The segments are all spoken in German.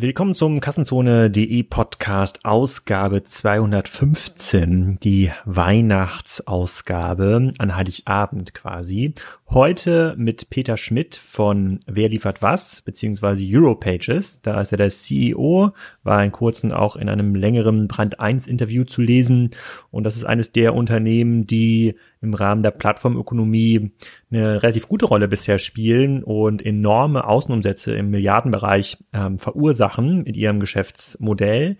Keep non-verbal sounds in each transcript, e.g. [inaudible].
Willkommen zum Kassenzone.de Podcast Ausgabe 215, die Weihnachtsausgabe an Heiligabend quasi. Heute mit Peter Schmidt von Wer liefert was, beziehungsweise Europages. Da ist er der CEO, war in kurzem auch in einem längeren Brand 1 Interview zu lesen. Und das ist eines der Unternehmen, die im Rahmen der Plattformökonomie eine relativ gute Rolle bisher spielen und enorme Außenumsätze im Milliardenbereich ähm, verursachen mit ihrem Geschäftsmodell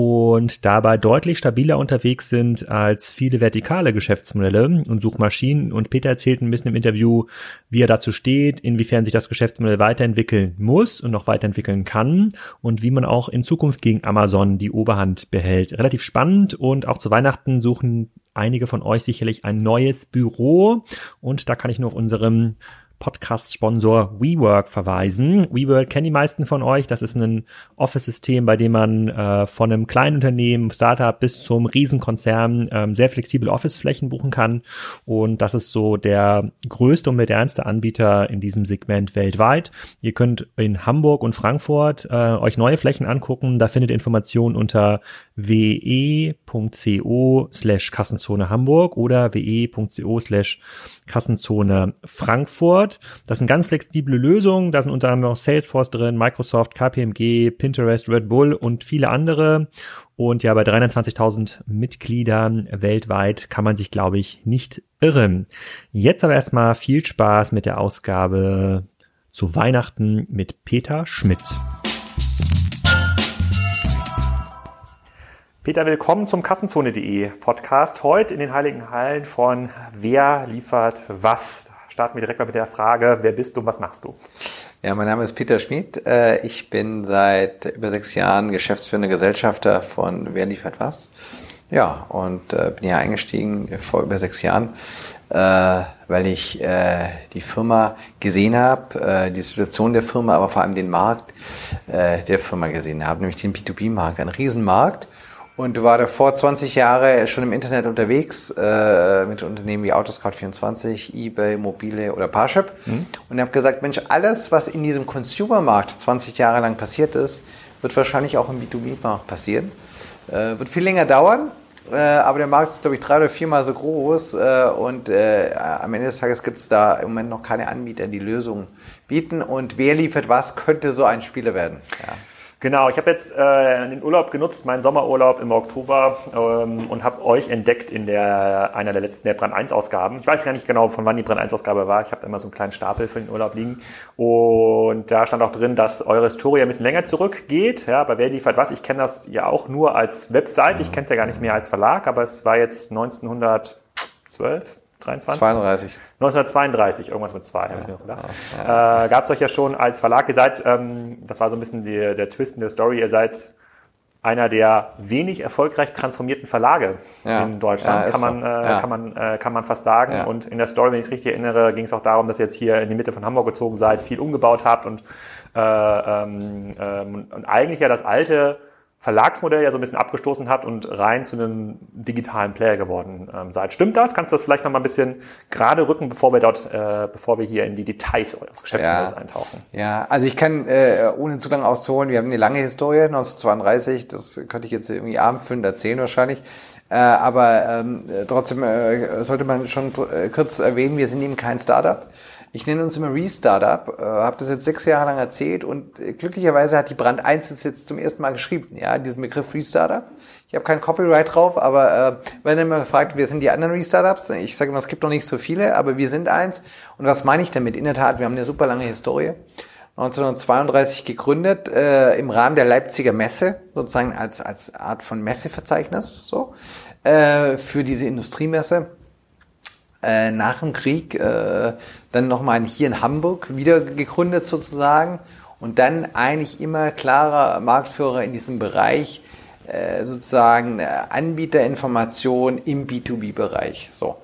und dabei deutlich stabiler unterwegs sind als viele vertikale Geschäftsmodelle und Suchmaschinen. Und Peter erzählt ein bisschen im Interview, wie er dazu steht, inwiefern sich das Geschäftsmodell weiterentwickeln muss und noch weiterentwickeln kann und wie man auch in Zukunft gegen Amazon die Oberhand behält. Relativ spannend und auch zu Weihnachten suchen einige von euch sicherlich ein neues Büro und da kann ich nur auf unserem Podcast-Sponsor WeWork verweisen. WeWork kennen die meisten von euch. Das ist ein Office-System, bei dem man äh, von einem kleinen Unternehmen, Startup bis zum Riesenkonzern ähm, sehr flexible Office-Flächen buchen kann. Und das ist so der größte und modernste Anbieter in diesem Segment weltweit. Ihr könnt in Hamburg und Frankfurt äh, euch neue Flächen angucken. Da findet ihr Informationen unter we.co slash Kassenzone Hamburg oder we.co slash Kassenzone Frankfurt. Das sind ganz flexible Lösungen. Da sind unter anderem noch Salesforce drin, Microsoft, KPMG, Pinterest, Red Bull und viele andere. Und ja, bei 320.000 Mitgliedern weltweit kann man sich, glaube ich, nicht irren. Jetzt aber erstmal viel Spaß mit der Ausgabe zu Weihnachten mit Peter Schmidt. Peter, willkommen zum Kassenzone.de Podcast. Heute in den Heiligen Hallen von Wer liefert was? Starten wir direkt mal mit der Frage, wer bist du und was machst du? Ja, mein Name ist Peter Schmid. Äh, ich bin seit über sechs Jahren geschäftsführender Gesellschafter von Wer liefert was? Ja, und äh, bin hier eingestiegen vor über sechs Jahren, äh, weil ich die Firma gesehen habe, die Situation der Firma, aber vor allem den Markt der Firma gesehen habe, nämlich den B2B-Markt, ein Riesenmarkt und war davor 20 Jahre schon im Internet unterwegs äh, mit Unternehmen wie Autoscout24, eBay, Mobile oder Parship mhm. und habe gesagt, Mensch, alles, was in diesem Consumer-Markt 20 Jahre lang passiert ist, wird wahrscheinlich auch im B2B-Markt passieren. Äh, wird viel länger dauern, äh, aber der Markt ist, glaube ich, drei oder viermal so groß äh, und äh, am Ende des Tages gibt es da im Moment noch keine Anbieter, die Lösungen bieten und wer liefert was, könnte so ein Spieler werden. Ja. Genau, ich habe jetzt äh, den Urlaub genutzt, meinen Sommerurlaub im Oktober ähm, und habe euch entdeckt in der einer der letzten der Brand 1 Ausgaben. Ich weiß gar nicht genau, von wann die Brand 1 Ausgabe war. Ich habe immer so einen kleinen Stapel für den Urlaub liegen und da stand auch drin, dass eure Historie ein bisschen länger zurückgeht. Ja, bei wer liefert was? Ich kenne das ja auch nur als Website. Ich kenne es ja gar nicht mehr als Verlag, aber es war jetzt 1912, 23? 32. 1932, irgendwas mit zwei. Ja, ja, Äh, Gab es euch ja schon als Verlag. Ihr seid, ähm, das war so ein bisschen die, der Twist in der Story, ihr seid einer der wenig erfolgreich transformierten Verlage ja. in Deutschland, ja, kann, man, so. äh, ja. kann, man, äh, kann man fast sagen. Und in der Story, wenn ich es richtig erinnere, ging es auch darum, dass ihr jetzt hier in die Mitte von Hamburg gezogen seid, viel umgebaut habt und, äh, ähm, ähm, und eigentlich ja das alte Verlagsmodell ja so ein bisschen abgestoßen hat und rein zu einem digitalen Player geworden ähm, seid. Stimmt das? Kannst du das vielleicht noch mal ein bisschen gerade rücken, bevor wir dort, äh, bevor wir hier in die Details eures Geschäftsmodells ja. eintauchen? Ja, also ich kann, äh, ohne zu lange auszuholen, wir haben eine lange Historie, 1932, das könnte ich jetzt irgendwie abendfüllend erzählen wahrscheinlich. Äh, aber ähm, trotzdem äh, sollte man schon äh, kurz erwähnen, wir sind eben kein Startup. Ich nenne uns immer Restartup, äh, habe das jetzt sechs Jahre lang erzählt und äh, glücklicherweise hat die Brand 1 das jetzt zum ersten Mal geschrieben, ja, diesen Begriff Restartup. Ich habe kein Copyright drauf, aber äh, wenn immer gefragt, wer sind die anderen Restartups? Ich sage immer, es gibt noch nicht so viele, aber wir sind eins. Und was meine ich damit? In der Tat, wir haben eine super lange Historie. 1932 gegründet, äh, im Rahmen der Leipziger Messe, sozusagen als, als Art von Messeverzeichnis, so, äh, für diese Industriemesse äh, nach dem Krieg äh, dann nochmal hier in Hamburg wieder gegründet sozusagen und dann eigentlich immer klarer Marktführer in diesem Bereich äh, sozusagen äh, Anbieterinformation im B2B-Bereich. So.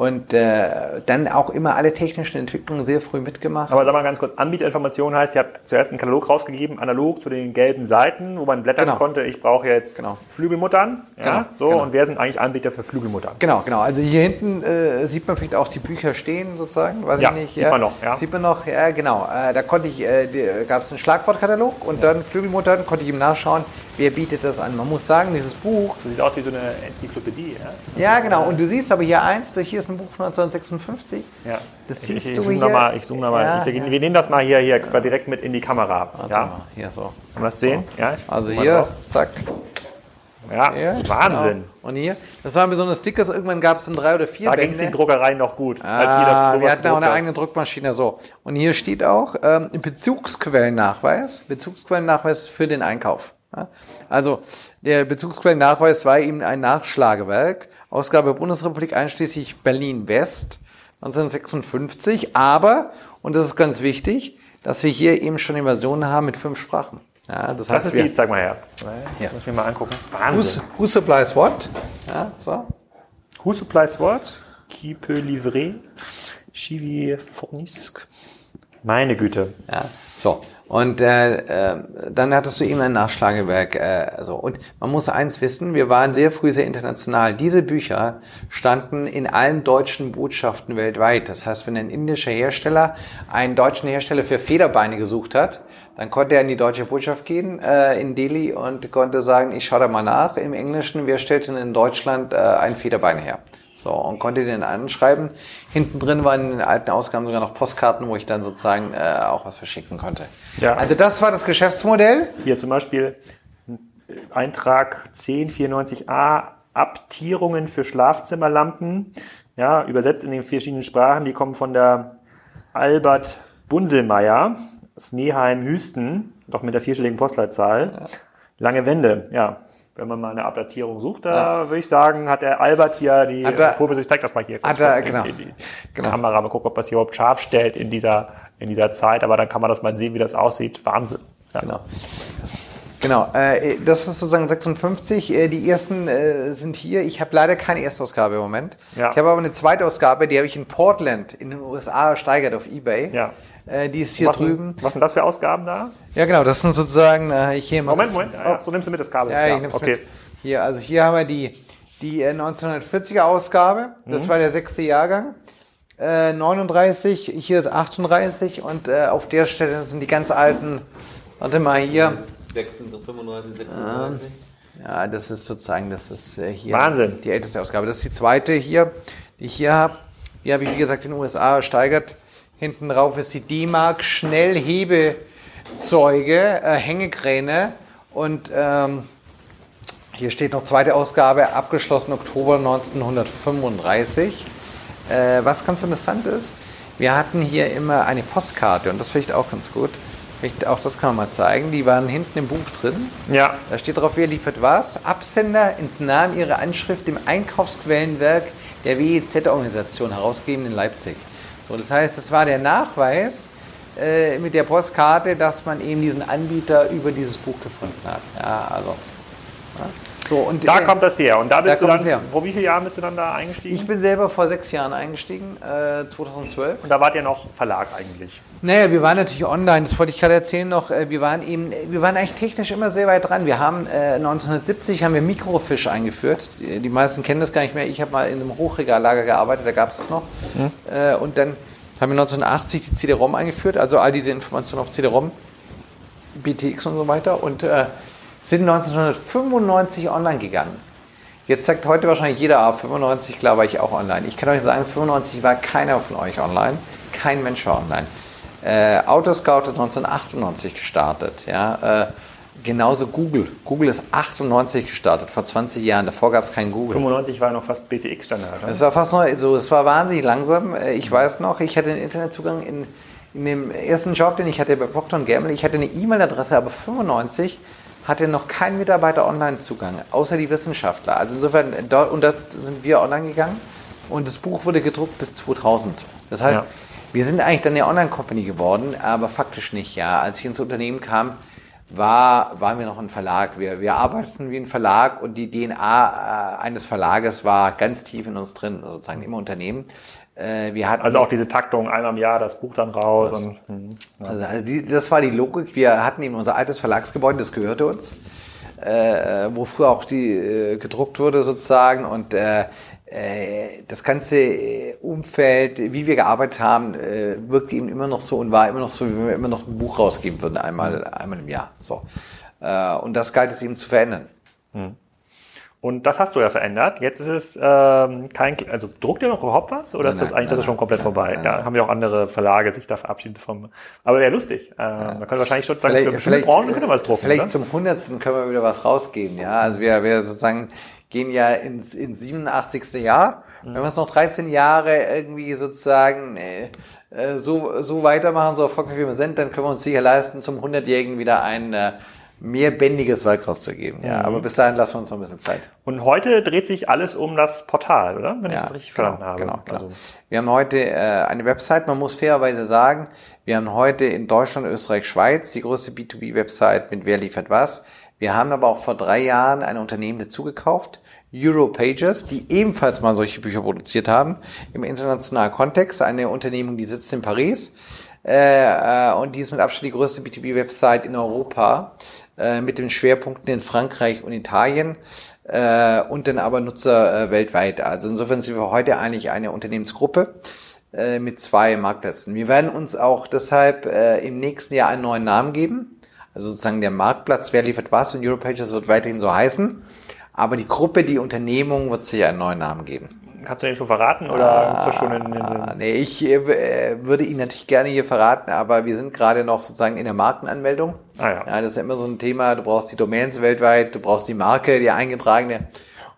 Und äh, dann auch immer alle technischen Entwicklungen sehr früh mitgemacht. Aber sag mal ganz kurz, Anbieterinformation heißt, ihr habt zuerst einen Katalog rausgegeben, analog zu den gelben Seiten, wo man blättern Genau. konnte, ich brauche jetzt Genau. Flügelmuttern. Ja, Genau, so, genau. und wer sind eigentlich Anbieter für Flügelmuttern? Genau, genau. Also hier hinten äh, sieht man vielleicht auch die Bücher stehen, sozusagen. Weiß Ja, ich nicht. sieht man noch, ja. Sieht man noch, ja, genau. Äh, da konnte ich, äh, gab es einen Schlagwortkatalog und dann Flügelmuttern, konnte ich ihm nachschauen, wer bietet das an. Man muss sagen, dieses Buch, Das sieht aus wie so eine Enzyklopädie. Ja, ja genau, und du siehst aber hier eins, hier ist ein Buch von 1956. ja. Das ich, siehst ich, du ich zoome hier. mal, ich zoome noch mal. Ja, ich, ja. Wir nehmen das mal hier, hier direkt mit in die Kamera. Warte Ja, mal, hier so. kann man das sehen? Ja, ich Also hier, drauf. zack. Ja, Hier, Wahnsinn. Genau. Und hier, das waren besonders Stickers, irgendwann gab es dann drei oder vier Da ging es den Druckereien noch gut, Ah, wir hatten auch eine eigene Druckmaschine, so. Und hier steht auch ähm, Bezugsquellennachweis, Bezugsquellennachweis für den Einkauf. Also der Bezugsquellennachweis war eben ein Nachschlagewerk, Ausgabe Bundesrepublik einschließlich Berlin-West 1956, aber, und das ist ganz wichtig, dass wir hier eben schon die Version haben mit fünf Sprachen. Ja, das Das heißt, ist wir, die, zeig mal her. Ja. Muss ich mir mal angucken. who, Wahnsinn. who supplies what? Ja, so. Who supplies what? Qui peut livrer? Chivi fournisque? Meine Güte. Ja, so. Und äh, äh, dann hattest du eben ein Nachschlagewerk. Äh, so. Und man muss eins wissen, wir waren sehr früh sehr international. Diese Bücher standen in allen deutschen Botschaften weltweit. Das heißt, wenn ein indischer Hersteller einen deutschen Hersteller für Federbeine gesucht hat, dann konnte er in die deutsche Botschaft gehen äh, in Delhi und konnte sagen, ich schaue da mal nach im Englischen, wer stellt denn in Deutschland äh, ein Federbein her? So, und konnte den anschreiben. Hinten drin waren in den alten Ausgaben sogar noch Postkarten, wo ich dann sozusagen äh, auch was verschicken konnte. Ja. Also das war das Geschäftsmodell. Hier zum Beispiel Eintrag 1094a, Abtierungen für Schlafzimmerlampen. Ja, übersetzt in den verschiedenen Sprachen. Die kommen von der Albert Bunselmeier aus Neheim-Hüsten, doch mit der vierstelligen Postleitzahl. Lange Wände, ja. Wenn man mal eine Abdatierung sucht, da würde ich sagen, hat der Albert hier die er- Kurve, ich zeig das mal hier. Hat er- genau. die, die Genau. Kamera, mal gucken, ob das hier überhaupt scharf stellt in dieser, in dieser Zeit, aber dann kann man das mal sehen, wie das aussieht. Wahnsinn. Ja. Genau. Genau, äh, das ist sozusagen 56. Äh, die ersten äh, sind hier. Ich habe leider keine Erstausgabe im Moment. Ja. Ich habe aber eine Zweitausgabe, die habe ich in Portland in den USA ersteigert auf Ebay. Ja. Äh, die ist hier was, drüben. Sind, was sind das für Ausgaben da? Ja, genau, das sind sozusagen äh, hier mal Moment, Moment. Ja, ja, so nimmst du mit das Kabel. Ja, ich nehm's okay. mit. Hier, also hier haben wir die, die äh, 1940er Ausgabe. Das Mhm. war der sechste Jahrgang. Äh, 39, hier ist 38 und äh, auf der Stelle sind die ganz alten. Warte mal hier. 36, 35, 36. Ja, das ist sozusagen, das ist äh, hier Wahnsinn. die älteste Ausgabe. Das ist die zweite hier, die ich hier habe. Die habe ich, wie gesagt, in den USA ersteigert. Hinten drauf ist die D-Mark Schnellhebezeuge, äh, Hängekräne und ähm, hier steht noch zweite Ausgabe, abgeschlossen Oktober 1935. Äh, was ganz interessant ist, wir hatten hier immer eine Postkarte und das finde ich auch ganz gut. Vielleicht Auch das kann man mal zeigen. Die waren hinten im Buch drin. Ja, Da steht drauf, wer liefert was. Absender entnahm ihre Anschrift dem Einkaufsquellenwerk der WEZ-Organisation, herausgegeben in Leipzig. So, das heißt, es war der Nachweis äh, mit der Postkarte, dass man eben diesen Anbieter über dieses Buch gefunden hat. Ja, also. Ja. So, und da äh, kommt das her. Und da bist da du dann, vor wie vielen Jahren bist du dann da eingestiegen? ich bin selber vor sechs Jahren eingestiegen, äh, 2012. und da wart ihr noch Verlag eigentlich. Naja, wir waren natürlich online, das wollte ich gerade erzählen noch. Äh, Wir waren eben, wir waren eigentlich technisch immer sehr weit dran. Wir haben äh, 1970 haben wir Mikrofisch eingeführt. Die, die meisten kennen das gar nicht mehr. Ich habe mal in einem Hochregallager gearbeitet, da gab es es noch. Äh, und dann haben wir 1980 die CD-ROM eingeführt, also all diese Informationen auf CD-ROM, BTX und so weiter. Und äh, sind 1995 online gegangen. Jetzt sagt heute wahrscheinlich jeder, ah, 95, klar war ich auch online. Ich kann euch sagen, 95 war keiner von euch online. Kein Mensch war online. Äh, Autoscout ist 1998 gestartet. Ja? Äh, genauso Google. Google ist 98 gestartet, vor 20 Jahren. Davor gab es kein Google. 95 war noch fast BTX-Standard. Es war fast neu, so, es war wahnsinnig langsam. Äh, Ich weiß noch, ich hatte einen Internetzugang in, in dem ersten Job, den ich hatte bei Procter Gamble. Ich hatte eine E-Mail-Adresse, aber 95 hatte noch kein Mitarbeiter Online-Zugang, außer die Wissenschaftler. Also insofern, dort, und da sind wir online gegangen und das Buch wurde gedruckt bis 2000. Das heißt, Ja. wir sind eigentlich dann eine Online-Company geworden, aber faktisch nicht, ja. Als ich ins Unternehmen kam, war, waren wir noch ein Verlag. Wir, wir arbeiteten wie ein Verlag und die DNA äh, eines Verlages war ganz tief in uns drin, sozusagen im Unternehmen. Äh, wir hatten, also auch diese Taktung, einmal im Jahr das Buch dann raus. Das, und, hm, ja. also, also die, das war die Logik. Wir hatten eben unser altes Verlagsgebäude, das gehörte uns, äh, wo früher auch die äh, gedruckt wurde sozusagen und äh, das ganze äh, Umfeld, wie wir gearbeitet haben, äh, wirkte eben immer noch so und war immer noch so, wie wenn wir immer noch ein Buch rausgeben würden, einmal, einmal im Jahr. So. Und das galt es eben zu verändern. Hm. Und das hast du ja verändert. Jetzt ist es ähm, kein, also druckt ihr noch überhaupt was oder nein, ist das eigentlich nein, das ist schon komplett nein, vorbei? ja, haben ja auch andere Verlage sich da verabschiedet vom. Aber wäre lustig. Äh, ja. Man könnte wahrscheinlich schon sagen, vielleicht, für vielleicht, Branchen könnte was drucken. Vielleicht oder? zum hundertsten können wir wieder was rausgeben. Ja, also wir, wir sozusagen gehen ja ins, ins 87. Jahr. Mhm. Wenn wir es noch 13 Jahre irgendwie sozusagen äh, so, so weitermachen, so erfolgreich wie wir sind, dann können wir uns sicher leisten, zum 100-Jährigen wieder ein äh, mehr bändiges Werk rauszugeben. Ja, mhm. aber bis dahin lassen wir uns noch ein bisschen Zeit. Und heute dreht sich alles um das Portal, oder? Wenn ja, ich das richtig genau, verstanden habe. Genau, genau. Also. Wir haben heute äh, eine Website, man muss fairerweise sagen, wir haben heute in Deutschland, Österreich, Schweiz die größte B2B-Website mit Wer liefert was. Wir haben aber auch vor drei Jahren ein Unternehmen dazugekauft, Europages, die ebenfalls mal solche Bücher produziert haben, im internationalen Kontext. Eine Unternehmung, die sitzt in Paris äh, äh, und die ist mit Abstand die größte B2B-Website in Europa äh, mit den Schwerpunkten in Frankreich und Italien äh, und dann aber Nutzer äh, weltweit. Also insofern sind wir heute eigentlich eine Unternehmensgruppe äh, mit zwei Marktplätzen. Wir werden uns auch deshalb äh, im nächsten Jahr einen neuen Namen geben. Also sozusagen der Marktplatz, wer liefert was und Europages wird weiterhin so heißen. Aber die Gruppe, die Unternehmung wird sich einen neuen Namen geben. Kannst du den schon verraten oder ah, gibt's schon in, in, in Nee, ich äh, würde ihn natürlich gerne hier verraten, aber wir sind gerade noch sozusagen in der Markenanmeldung. Ah, ja. ja. Das ist ja immer so ein Thema, du brauchst die Domains weltweit, du brauchst die Marke, die eingetragene.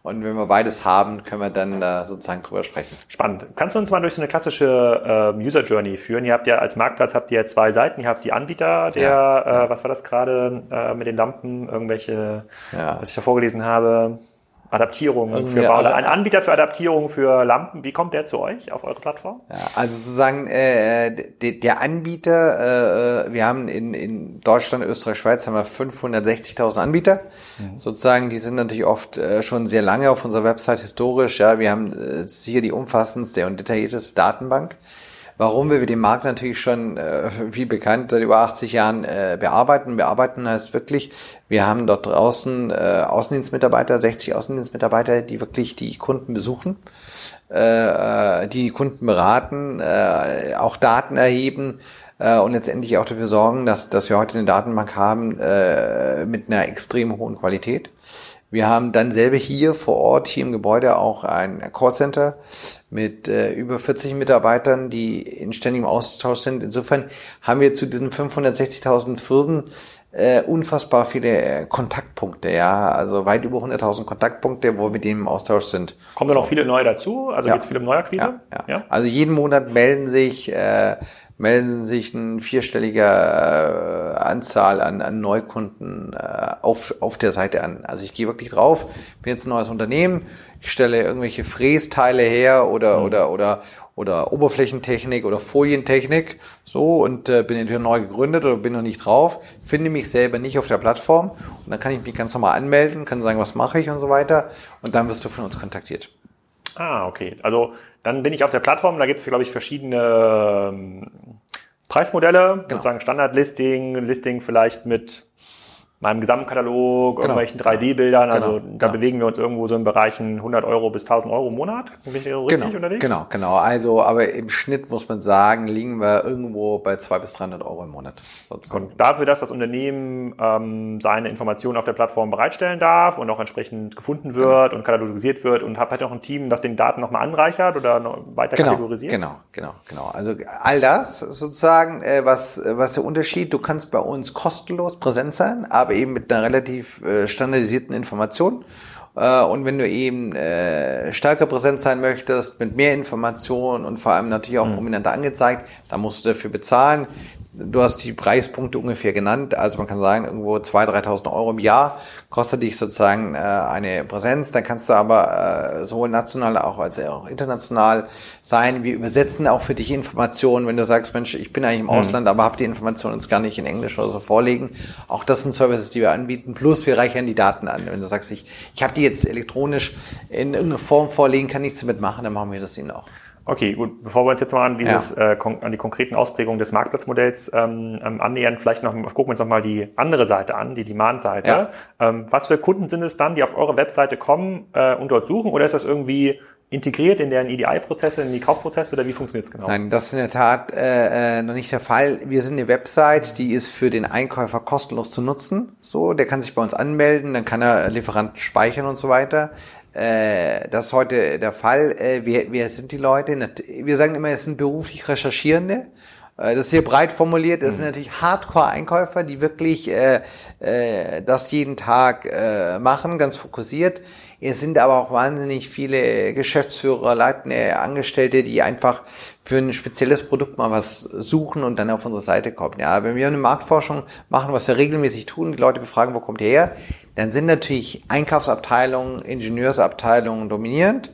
Und wenn wir beides haben, können wir dann da sozusagen drüber sprechen. Spannend. Kannst du uns mal durch so eine klassische äh, User Journey führen? Ihr habt ja als Marktplatz habt ihr zwei Seiten. Ihr habt die Anbieter, der, ja, äh, was war das gerade äh, mit den Lampen, irgendwelche, ja. was ich da vorgelesen habe. Adaptierungen für Bauler. Ein Anbieter für Adaptierungen für Lampen. Wie kommt der zu euch auf eure Plattform? Ja, also sozusagen äh, de, der Anbieter, äh, wir haben in, in Deutschland, Österreich, Schweiz haben wir 560.000 Anbieter. Mhm. Sozusagen, die sind natürlich oft äh, schon sehr lange auf unserer Website historisch. Ja, wir haben äh, hier die umfassendste und detaillierteste Datenbank warum wir den Markt natürlich schon, äh, wie bekannt, seit über 80 Jahren äh, bearbeiten. Bearbeiten heißt wirklich, wir haben dort draußen äh, Außendienstmitarbeiter, 60 Außendienstmitarbeiter, die wirklich die Kunden besuchen, äh, äh, die Kunden beraten, äh, auch Daten erheben, äh, und letztendlich auch dafür sorgen, dass, dass wir heute eine Datenbank haben äh, mit einer extrem hohen Qualität. Wir haben dann selber hier vor Ort, hier im Gebäude auch ein Callcenter mit äh, über 40 Mitarbeitern, die in ständigem Austausch sind. Insofern haben wir zu diesen 560.000 Firmen äh, unfassbar viele äh, Kontaktpunkte, ja, also weit über 100.000 Kontaktpunkte, wo wir mit denen im Austausch sind. Kommen da so. noch viele neue dazu? Also ja. jetzt viele Neuakquise? Ja, ja. ja, Also jeden Monat melden sich äh, melden sich ein vierstelliger äh, Anzahl an, an Neukunden äh, auf, auf der Seite an. Also ich gehe wirklich drauf, bin jetzt ein neues Unternehmen, ich stelle irgendwelche Frästeile her oder, mhm. oder, oder, oder Oberflächentechnik oder Folientechnik, so, und äh, bin entweder neu gegründet oder bin noch nicht drauf, finde mich selber nicht auf der Plattform und dann kann ich mich ganz normal anmelden, kann sagen, was mache ich und so weiter und dann wirst du von uns kontaktiert. Ah, okay. Also dann bin ich auf der Plattform, da gibt es, glaube ich, verschiedene ähm, Preismodelle, genau. sozusagen Standard-Listing, Listing vielleicht mit meinem Gesamtkatalog, genau. irgendwelchen 3D-Bildern. Genau. Also da genau. bewegen wir uns irgendwo so in Bereichen 100 Euro bis 1000 Euro im Monat. Bin ich richtig genau. unterwegs? Genau, genau. Also, aber im Schnitt muss man sagen, liegen wir irgendwo bei 200 bis 300 Euro im Monat. Sozusagen. Und dafür, dass das Unternehmen ähm, seine Informationen auf der Plattform bereitstellen darf und auch entsprechend gefunden wird genau. und katalogisiert wird und hat halt auch ein Team, das den Daten nochmal anreichert oder noch weiter genau, kategorisiert? Genau, genau, genau. Also all das sozusagen, äh, was, was der Unterschied, du kannst bei uns kostenlos präsent sein, aber aber eben mit einer relativ äh, standardisierten Information. Äh, und wenn du eben äh, stärker präsent sein möchtest, mit mehr Informationen und vor allem natürlich auch mhm. prominenter angezeigt, dann musst du dafür bezahlen. Du hast die Preispunkte ungefähr genannt. Also man kann sagen, irgendwo 2.000, 3.000 Euro im Jahr kostet dich sozusagen äh, eine Präsenz. Dann kannst du aber äh, sowohl national auch als auch international sein. Wir übersetzen auch für dich Informationen, wenn du sagst, Mensch, ich bin eigentlich im mhm. Ausland, aber habe die Informationen jetzt gar nicht in Englisch oder so vorlegen. Auch das sind Services, die wir anbieten. Plus wir reichern die Daten an. Wenn du sagst, ich, ich habe die jetzt elektronisch in irgendeiner Form vorlegen, kann nichts damit machen, dann machen wir das ihnen auch. Okay, gut. Bevor wir uns jetzt mal an dieses, ja. äh, an die konkreten Ausprägungen des Marktplatzmodells ähm, ähm, annähern, vielleicht noch gucken wir uns noch mal die andere Seite an, die Demand-Seite. Ja. Ähm, was für Kunden sind es dann, die auf eure Webseite kommen äh, und dort suchen? Oder ist das irgendwie integriert in deren EDI-Prozesse, in die Kaufprozesse oder wie funktioniert es genau? Nein, das ist in der Tat äh, äh, noch nicht der Fall. Wir sind eine Website, die ist für den Einkäufer kostenlos zu nutzen. So, der kann sich bei uns anmelden, dann kann er Lieferanten speichern und so weiter. Äh, das ist heute der Fall. Äh, wer, wer sind die Leute? Wir sagen immer, es sind beruflich Recherchierende. Äh, das ist hier breit formuliert. Das sind mhm. natürlich Hardcore-Einkäufer, die wirklich äh, äh, das jeden Tag äh, machen, ganz fokussiert. Es sind aber auch wahnsinnig viele Geschäftsführer, leitende Angestellte, die einfach für ein spezielles Produkt mal was suchen und dann auf unsere Seite kommen. Ja, wenn wir eine Marktforschung machen, was wir regelmäßig tun, die Leute befragen, wo kommt ihr her, dann sind natürlich Einkaufsabteilungen, Ingenieursabteilungen dominierend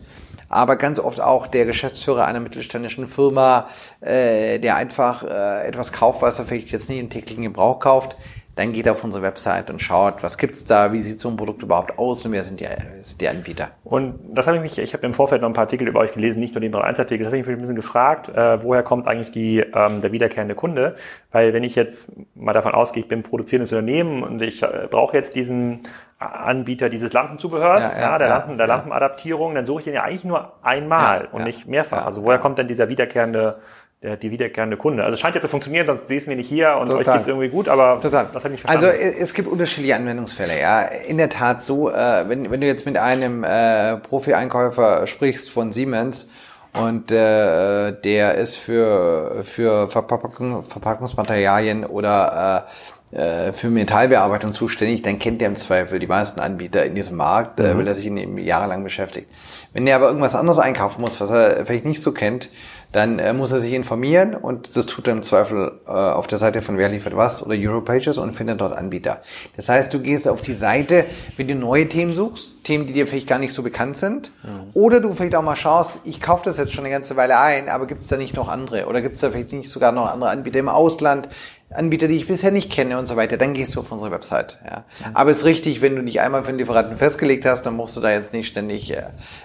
aber ganz oft auch der Geschäftsführer einer mittelständischen Firma, äh, der einfach äh, etwas kauft, was er vielleicht jetzt nicht im täglichen Gebrauch kauft, dann geht er auf unsere Website und schaut, was gibt's da, wie sieht so ein Produkt überhaupt aus und wer sind die, sind die Anbieter. Und das habe ich mich, ich habe im Vorfeld noch ein paar Artikel über euch gelesen, nicht nur den 3.1-Artikel, da habe ich mich ein bisschen gefragt, äh, woher kommt eigentlich die, ähm, der wiederkehrende Kunde? Weil wenn ich jetzt mal davon ausgehe, ich bin ein produzierendes Unternehmen und ich äh, brauche jetzt diesen Anbieter dieses Lampenzubehörs, ja, ja, ja der, ja, Lampen, der Lampenadaptierung, dann suche ich den ja eigentlich nur einmal und nicht mehrfach. also woher kommt denn dieser wiederkehrende der, die wiederkehrende Kunde. Also es scheint ja zu funktionieren, sonst seht es mir nicht hier und Total. euch geht es irgendwie gut, aber Total. das habe ich verstanden. Also es gibt unterschiedliche Anwendungsfälle, ja. In der Tat so, äh, wenn, wenn du jetzt mit einem äh, Profi-Einkäufer sprichst von Siemens und äh, der ist für, für Verpackung, Verpackungsmaterialien oder äh, für Metallbearbeitung zuständig, dann kennt der im Zweifel die meisten Anbieter in diesem Markt, äh, mhm. weil er sich in dem jahrelang beschäftigt. Wenn er aber irgendwas anderes einkaufen muss, was er vielleicht nicht so kennt, dann äh, muss er sich informieren und das tut er im Zweifel äh, auf der Seite von Wer liefert was oder Europages und findet dort Anbieter. Das heißt, du gehst auf die Seite, wenn du neue Themen suchst, Themen, die dir vielleicht gar nicht so bekannt sind, mhm. oder du vielleicht auch mal schaust, ich kaufe das jetzt schon eine ganze Weile ein, aber gibt es da nicht noch andere oder gibt es da vielleicht nicht sogar noch andere Anbieter im Ausland, Anbieter, die ich bisher nicht kenne und so weiter, dann gehst du auf unsere Website. Ja. Mhm. Aber es ist richtig, wenn du dich einmal für den Lieferanten festgelegt hast, dann musst du da jetzt nicht ständig äh,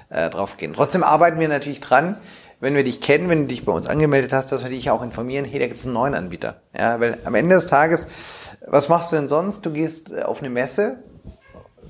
äh, drauf gehen. Trotzdem arbeiten wir natürlich dran, wenn wir dich kennen, wenn du dich bei uns angemeldet hast, dass wir dich auch informieren, hey, da gibt es einen neuen Anbieter. Ja, weil am Ende des Tages, was machst du denn sonst? Du gehst auf eine Messe,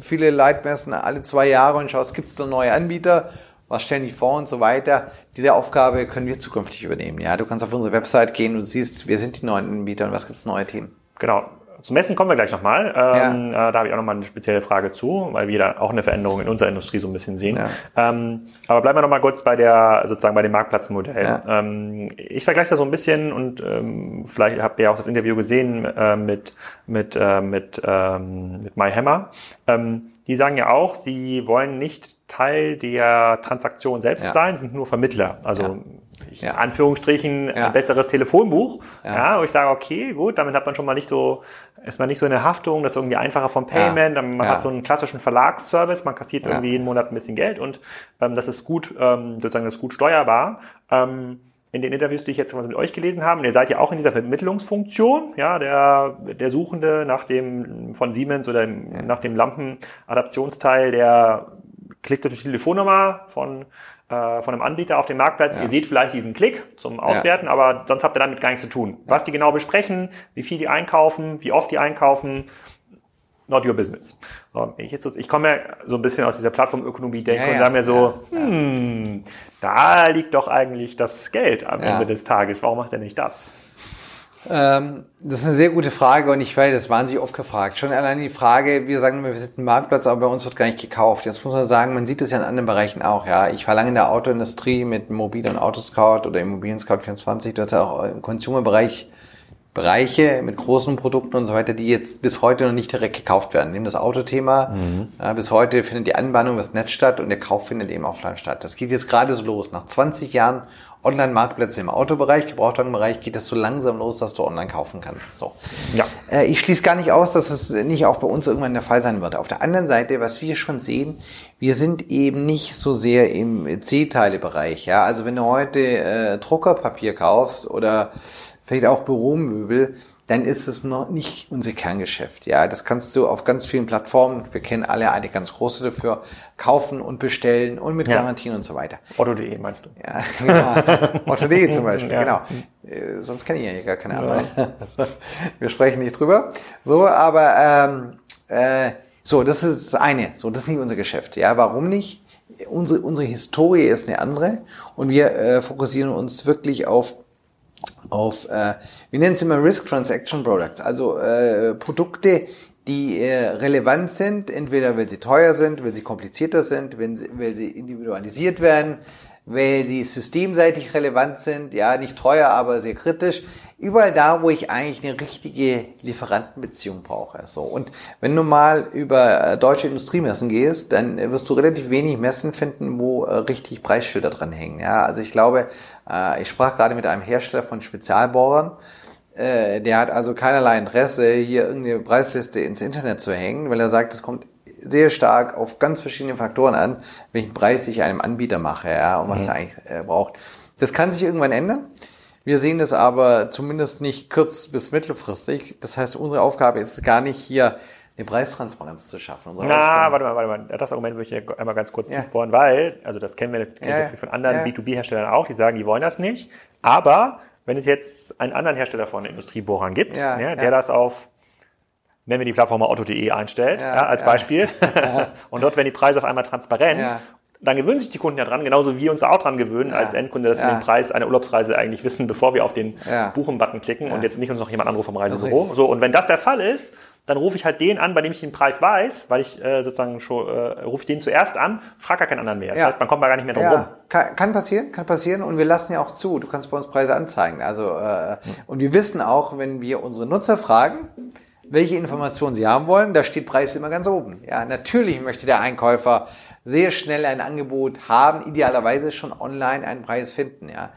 viele Leitmessen alle zwei Jahre und schaust, gibt es da neue Anbieter? Was stellen die vor und so weiter? Diese Aufgabe können wir zukünftig übernehmen. Ja, du kannst auf unsere Website gehen und siehst, wer sind die neuen Anbieter und was gibt es neue Themen. Genau. Zum Messen kommen wir gleich nochmal. Ähm, ja. äh, da habe ich auch nochmal eine spezielle Frage zu, weil wir da auch eine Veränderung in unserer Industrie so ein bisschen sehen. Ja. Ähm, aber bleiben wir nochmal kurz bei der, sozusagen bei dem Marktplatzmodell. Ja. Ähm, ich vergleiche das so ein bisschen und ähm, vielleicht habt ihr auch das Interview gesehen äh, mit, mit, äh, mit, ähm, mit MyHammer. Ähm, die sagen ja auch, sie wollen nicht Teil der Transaktion selbst sein, sind nur Vermittler. Also ja. in Anführungsstrichen ja. ein besseres Telefonbuch. Ja. ja, wo ich sage, okay, gut, damit hat man schon mal nicht so, ist man nicht so eine Haftung, das ist irgendwie einfacher vom Payment, man hat so einen klassischen Verlagsservice, man kassiert irgendwie jeden Monat ein bisschen Geld und ähm, das ist gut, ähm, sozusagen das ist gut steuerbar. Ähm, in den Interviews, die ich jetzt mit euch gelesen habe, ihr seid ja auch in dieser Vermittlungsfunktion, ja, der, der Suchende nach dem von Siemens oder nach dem Lampenadaptionsteil, der klickt auf die Telefonnummer von äh, von einem Anbieter auf dem Marktplatz. Ja. Ihr seht vielleicht diesen Klick zum Auswerten, ja. aber sonst habt ihr damit gar nichts zu tun. Ja. Was die genau besprechen, wie viel die einkaufen, wie oft die einkaufen, not your business. Ich, jetzt, ich komme ja so ein bisschen aus dieser Plattformökonomie denke und sage mir so, hm, da liegt doch eigentlich das Geld am Ende des Tages. Warum macht er nicht das? Ähm, das ist eine sehr gute Frage und ich werde das wahnsinnig oft gefragt. Schon allein die Frage, wir sagen immer, wir sind ein Marktplatz, aber bei uns wird gar nicht gekauft. Jetzt muss man sagen, man sieht das ja in anderen Bereichen auch. Ja, Ich war lange in der Autoindustrie mit Mobil und Autoscout oder Immobilien Scout 24. Du hast ja auch im Consumer-Bereich Bereiche mit großen Produkten und so weiter, die jetzt bis heute noch nicht direkt gekauft werden. Nehmen das Autothema. Mhm. Ja, bis heute findet die Anbahnung das Netz statt und der Kauf findet eben offline statt. Das geht jetzt gerade so los. Nach 20 Jahren Online-Marktplätze im Autobereich, Gebrauchtwagenbereich geht das so langsam los, dass du online kaufen kannst. So. Ja. Äh, ich schließe gar nicht aus, dass es nicht auch bei uns irgendwann der Fall sein wird. Auf der anderen Seite, was wir schon sehen, wir sind eben nicht so sehr im C-Teile-Bereich. Ja, also wenn du heute äh, Druckerpapier kaufst oder vielleicht auch Büromöbel, dann ist es noch nicht unser Kerngeschäft. Ja, das kannst du auf ganz vielen Plattformen, wir kennen alle eine ganz große dafür, kaufen und bestellen und mit ja. Garantien und so weiter. Otto.de meinst du? Ja, genau. [laughs] Otto.de zum Beispiel, ja. genau. Äh, sonst kenne ich ja gar keine andere. Ja. [laughs] wir sprechen nicht drüber. So, aber ähm, äh, so, das ist das eine. So, das ist nicht unser Geschäft. Ja, warum nicht? Unsere, unsere Historie ist eine andere und wir äh, fokussieren uns wirklich auf auf, äh, wir nennen es immer Risk Transaction Products, also äh, Produkte, die äh, relevant sind, entweder weil sie teuer sind, weil sie komplizierter sind, wenn sie, weil sie individualisiert werden, weil sie systemseitig relevant sind, ja, nicht teuer, aber sehr kritisch. Überall da, wo ich eigentlich eine richtige Lieferantenbeziehung brauche. So. Und wenn du mal über äh, deutsche Industriemessen gehst, dann wirst du relativ wenig Messen finden, wo äh, richtig Preisschilder dran hängen. Ja, also ich glaube, äh, ich sprach gerade mit einem Hersteller von Spezialbohrern, der hat also keinerlei Interesse, hier irgendeine Preisliste ins Internet zu hängen, weil er sagt, es kommt sehr stark auf ganz verschiedene Faktoren an, welchen Preis ich einem Anbieter mache, ja, und was mhm. er eigentlich äh, braucht. Das kann sich irgendwann ändern. Wir sehen das aber zumindest nicht kurz- bis mittelfristig. Das heißt, unsere Aufgabe ist es gar nicht hier eine Preistransparenz zu schaffen. Unsere Na, warte mal, warte mal. Das Argument möchte ich einmal ganz kurz ja. tiefbohren, weil, also das kennen wir kennen ja, von anderen ja. B2B-Herstellern auch, die sagen, die wollen das nicht. Aber wenn es jetzt einen anderen Hersteller von Industriebohrern gibt, ja, der das auf nennen wir die Plattform mal Otto.de einstellt, ja, ja, als ja. Beispiel, [laughs] [laughs] und dort werden die Preise auf einmal transparent, dann gewöhnen sich die Kunden ja dran, genauso wie wir uns da auch dran gewöhnen als Endkunde, dass wir den Preis einer Urlaubsreise eigentlich wissen, bevor wir auf den Buchen-Button klicken und jetzt nicht uns noch jemand anruft vom Reisebüro. So, und wenn das der Fall ist, dann rufe ich halt den an, bei dem ich den Preis weiß, weil ich äh, sozusagen schon, äh, rufe ich den zuerst an, frage gar keinen anderen mehr. Das ja. heißt, man kommt da gar nicht mehr drum ja. rum. Kann, kann passieren, kann passieren und wir lassen ja auch zu. Du kannst bei uns Preise anzeigen. Also äh, hm. und wir wissen auch, wenn wir unsere Nutzer fragen, welche Informationen Sie haben wollen. Da steht Preis immer ganz oben. Ja, natürlich möchte der Einkäufer sehr schnell ein Angebot haben, idealerweise schon online einen Preis finden. Ja,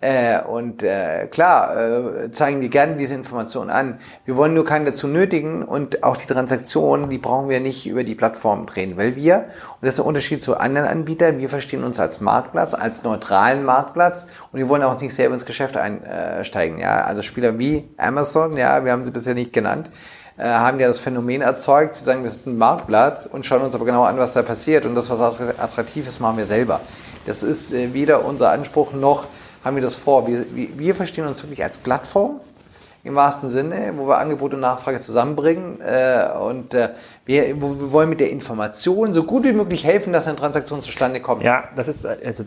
äh, und äh, klar äh, zeigen wir gerne diese Informationen an. Wir wollen nur keinen dazu nötigen und auch die Transaktionen, die brauchen wir nicht über die Plattform drehen, weil wir und das ist der Unterschied zu anderen Anbietern. Wir verstehen uns als Marktplatz, als neutralen Marktplatz und wir wollen auch nicht selber ins Geschäft einsteigen. Ja, also Spieler wie Amazon, ja, wir haben sie bisher nicht genannt äh, haben ja das Phänomen erzeugt, sie sagen, wir sind ein Marktplatz und schauen uns aber genau an, was da passiert und das, was attraktiv ist, machen wir selber. Das ist äh, weder unser Anspruch noch haben wir das vor. Wir, wir verstehen uns wirklich als Plattform im wahrsten Sinne, wo wir Angebot und Nachfrage zusammenbringen äh, und äh, wir, wir wollen mit der Information so gut wie möglich helfen, dass eine Transaktion zustande kommt. Ja, das ist also,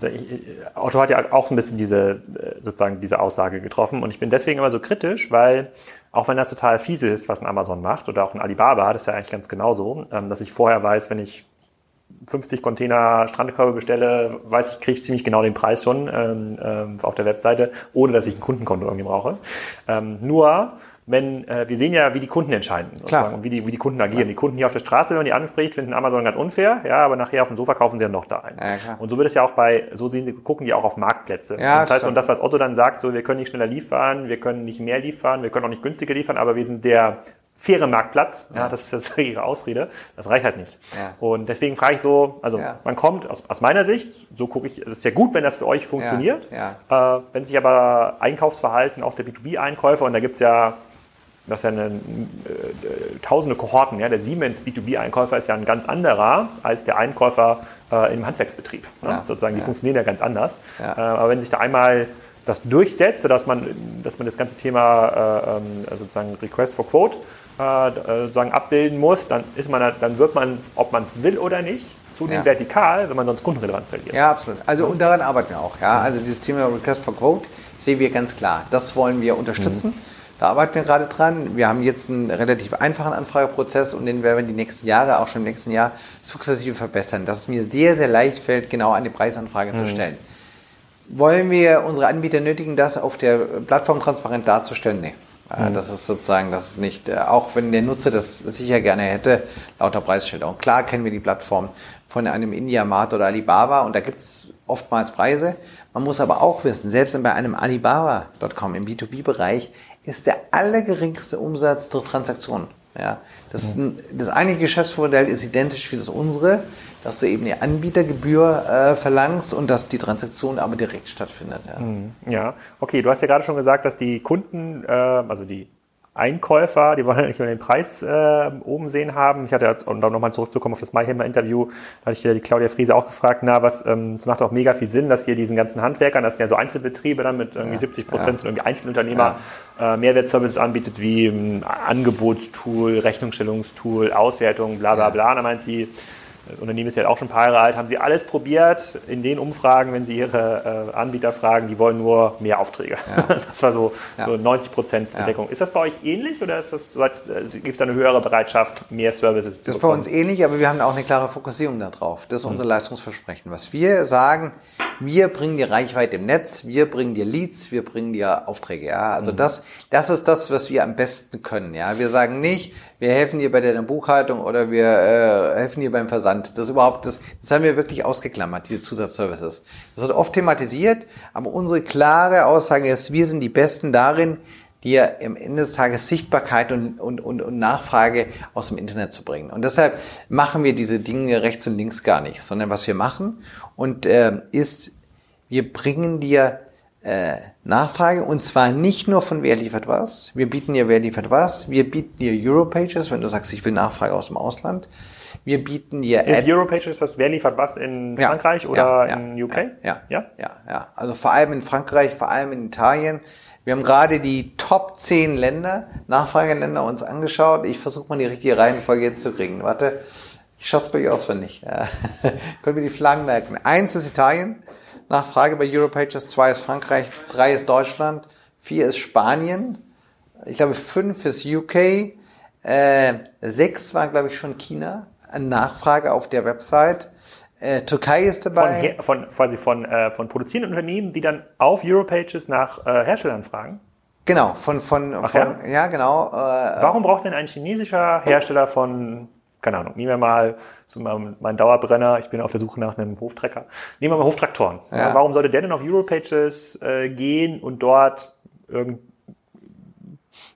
Otto hat ja auch ein bisschen diese äh, sozusagen diese Aussage getroffen und ich bin deswegen immer so kritisch, weil auch wenn das total fiese ist, was ein Amazon macht oder auch ein Alibaba, das ist ja eigentlich ganz genauso, ähm, dass ich vorher weiß, wenn ich 50 Container Strandkörbe bestelle, weiß ich, kriege ich ziemlich genau den Preis schon ähm, ähm, auf der Webseite, ohne dass ich ein Kundenkonto irgendwie brauche. Ähm, nur wenn äh, wir sehen ja, wie die Kunden entscheiden und wie die, wie die Kunden agieren. Klar. Die Kunden hier auf der Straße, wenn man die anspricht, finden Amazon ganz unfair, ja, aber nachher auf dem Sofa kaufen sie dann doch da ein. Ja, und so wird es ja auch bei, so sehen, gucken die auch auf Marktplätze. Ja, das heißt, und das, was Otto dann sagt, so wir können nicht schneller liefern, wir können nicht mehr liefern, wir können auch nicht günstiger liefern, aber wir sind der faire Marktplatz. Ja. ja, das ist jetzt [laughs] ihre Ausrede. Das reicht halt nicht. Ja. Und deswegen frage ich so, also ja. man kommt aus, aus meiner Sicht, so gucke ich, es ist ja gut, wenn das für euch funktioniert. Äh, wenn sich aber Einkaufsverhalten auch der B2B-Einkäufer, und da gibt's ja das ist ja eine, äh, tausende Kohorten. Ja? Der Siemens B2B-Einkäufer ist ja ein ganz anderer als der Einkäufer äh, im Handwerksbetrieb. Ne? Ja, Sozusagen, die funktionieren ja ganz anders. Ja. Äh, aber wenn sich da einmal das durchsetzt, dass man, dass man das ganze Thema äh, ähm, sozusagen Request for Quote äh, sozusagen abbilden muss, dann ist man, dann wird man, ob man es will oder nicht, zu ja. vertikal, wenn man sonst Kundenrelevanz verliert. Ja, absolut. Also und daran arbeiten wir auch. Ja, also dieses Thema Request for Quote sehen wir ganz klar. Das wollen wir unterstützen. Mhm. Da arbeiten wir gerade dran. Wir haben jetzt einen relativ einfachen Anfrageprozess und den werden wir die nächsten Jahre, auch schon im nächsten Jahr, sukzessive verbessern. Dass es mir sehr, sehr leicht fällt, genau eine Preisanfrage mhm. zu stellen. Wollen wir unsere Anbieter nötigen, das auf der Plattform transparent darzustellen? Nee. Mhm. Das ist sozusagen, das ist nicht, äh, auch wenn der Nutzer das sicher gerne hätte, lauter Preisschilder. Und klar kennen wir die Plattform von einem Indiamart oder Alibaba und da gibt's oftmals Preise. Man muss aber auch wissen, selbst bei einem Alibaba.com im B2B-Bereich ist der allergeringste Umsatz der Transaktion. Ja, das, mhm. das eine Geschäftsmodell ist identisch wie das unsere, dass du eben die Anbietergebühr äh, verlangst und dass die Transaktion aber direkt stattfindet. Ja. Mhm. ja, okay. Du hast ja gerade schon gesagt, dass die Kunden, äh, also die Einkäufer, die wollen ja nicht nur den Preis äh, oben sehen haben. Ich hatte, jetzt, um nochmal zurückzukommen auf das MyHammer-Interview, da hatte ich die Claudia Friese auch gefragt, na, was, ähm, es macht auch mega viel Sinn, dass hier diesen ganzen Handwerkern, das sind ja so Einzelbetriebe dann mit irgendwie ja, 70 Prozent ja. sind irgendwie Einzelunternehmer, ja. äh, Mehrwertservices anbietet wie ein Angebotstool, Rechnungsstellungstool, Auswertung, bla bla bla. Da meint sie, das Unternehmen ist ja auch schon ein paar Jahre alt, haben sie alles probiert in den Umfragen, wenn sie ihre äh, Anbieter fragen, die wollen nur mehr Aufträge. Ja. [laughs] Das war so, ja. so 90 Prozent Deckung. Ja. Ist das bei euch ähnlich oder ist das, äh, gibt es da eine höhere Bereitschaft, mehr Services zu Das ist bei uns ähnlich, aber wir haben auch eine klare Fokussierung darauf. Das ist unser mhm. Leistungsversprechen. Was wir sagen, wir bringen dir Reichweite im Netz, wir bringen dir Leads, wir bringen dir Aufträge. Ja, also mhm. das, das ist das, was wir am besten können. Ja, wir sagen nicht, wir helfen dir bei der Buchhaltung oder wir äh, helfen dir beim Versand. Das überhaupt, das, das haben wir wirklich ausgeklammert, diese Zusatzservices. Das wird oft thematisiert, aber unsere klare Aussage ist, wir sind die Besten darin, dir am Ende des Tages Sichtbarkeit und, und, und, und Nachfrage aus dem Internet zu bringen. Und deshalb machen wir diese Dinge rechts und links gar nicht, sondern was wir machen und äh, ist, wir bringen dir äh, Nachfrage und zwar nicht nur von wer liefert was. Wir bieten dir wer liefert was. Wir bieten dir Europages, wenn du sagst, ich will Nachfrage aus dem Ausland. Wir bieten dir Ist Europages das wer liefert was in Frankreich ja, oder ja, in UK? Ja, ja, ja, ja. Also vor allem in Frankreich, vor allem in Italien. Wir haben gerade die Top 10 Länder, Nachfrageländer uns angeschaut. Ich versuche mal die richtige Reihenfolge zu kriegen. Warte, ich schaue es bei euch auswendig. Ja. [laughs] Können wir die Flaggen merken? Eins ist Italien. Nachfrage bei Europages, zwei ist Frankreich, drei ist Deutschland, vier ist Spanien, ich glaube fünf ist UK, äh, sechs war glaube ich schon China, eine Nachfrage auf der Website. Äh, Türkei ist dabei. Von, von quasi von, äh, von produzierenden Unternehmen, die dann auf Europages nach äh, Herstellern fragen. Genau, von, von, Ach, von ja? ja genau. Äh, Warum braucht denn ein chinesischer Hersteller von keine Ahnung, nehmen wir mal so meinen Dauerbrenner, ich bin auf der Suche nach einem Hoftrecker. Nehmen wir mal Hoftraktoren. Ja. Warum sollte der denn auf Europages äh, gehen und dort irgend,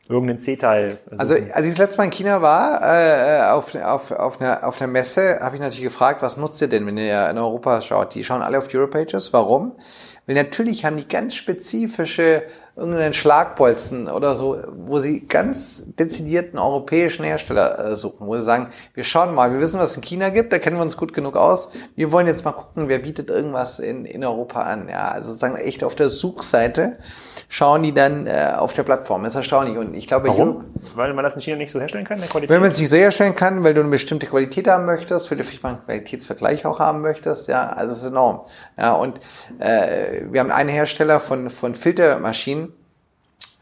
irgendeinen C-Teil? Also als ich das letzte Mal in China war, äh, auf, auf, auf, einer, auf einer Messe, habe ich natürlich gefragt, was nutzt ihr denn, wenn ihr in Europa schaut? Die schauen alle auf Europages. Warum? Weil natürlich haben die ganz spezifische irgendeinen Schlagbolzen oder so, wo sie ganz dezidierten europäischen Hersteller äh, suchen, wo sie sagen, wir schauen mal, wir wissen, was es in China gibt, da kennen wir uns gut genug aus. Wir wollen jetzt mal gucken, wer bietet irgendwas in, in Europa an. Ja, also sozusagen echt auf der Suchseite schauen die dann äh, auf der Plattform. Das ist erstaunlich. Und ich glaube, Warum? weil man das in China nicht so herstellen kann, der Qualität? Wenn man es nicht so herstellen kann, weil du eine bestimmte Qualität haben möchtest, weil du vielleicht mal einen Qualitätsvergleich auch haben möchtest, ja, also es ist enorm. Ja, und äh, wir haben einen Hersteller von, von Filtermaschinen,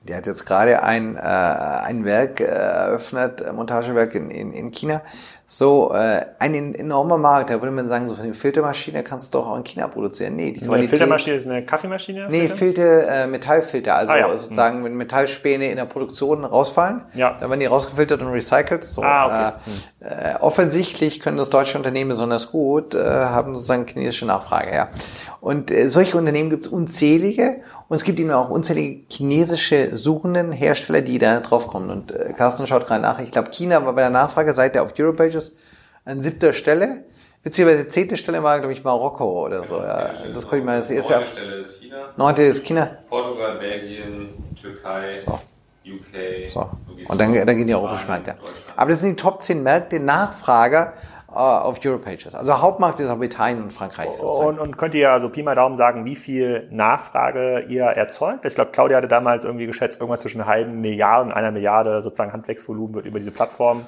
der hat jetzt gerade ein, äh, ein Werk äh, eröffnet, Montagewerk in, in, in China, so äh, ein enormer Markt. Da würde man sagen, so eine Filtermaschine kannst du doch auch in China produzieren. Nee, die Qualität. Eine Filtermaschine ist eine Kaffeemaschine? Nee, Filter, äh, Metallfilter. Also ah, ja. sozusagen, wenn Metallspäne in der Produktion rausfallen, ja. dann werden die rausgefiltert und recycelt. So, ah, okay. äh, äh, offensichtlich können das deutsche Unternehmen besonders gut, äh, haben sozusagen chinesische Nachfrage. Ja. Und äh, solche Unternehmen gibt es unzählige und es gibt eben auch unzählige chinesische suchenden Hersteller, die da drauf kommen. Und äh, Carsten schaut gerade nach. Ich glaube, China war bei der Nachfrageseite auf Europages an siebter Stelle. Beziehungsweise zehnte Stelle war, glaube ich, Marokko oder so. Ja. Das konnte ich mal das erste. Neunte Stelle ist China. Neunte ist China. Portugal, Belgien, Türkei. So. UK. So. Und dann, dann gehen die europäischen Märkte. Aber das sind die Top 10 Märkte Nachfrager äh, auf Europages. Also Hauptmarkt ist auch Italien und Frankreich. Und, und könnt ihr also Pi mal Daumen sagen, wie viel Nachfrage ihr erzeugt? Ich glaube, Claudia hatte damals irgendwie geschätzt, irgendwas zwischen einer halben Milliarde und einer Milliarde sozusagen Handwerksvolumen wird über diese Plattform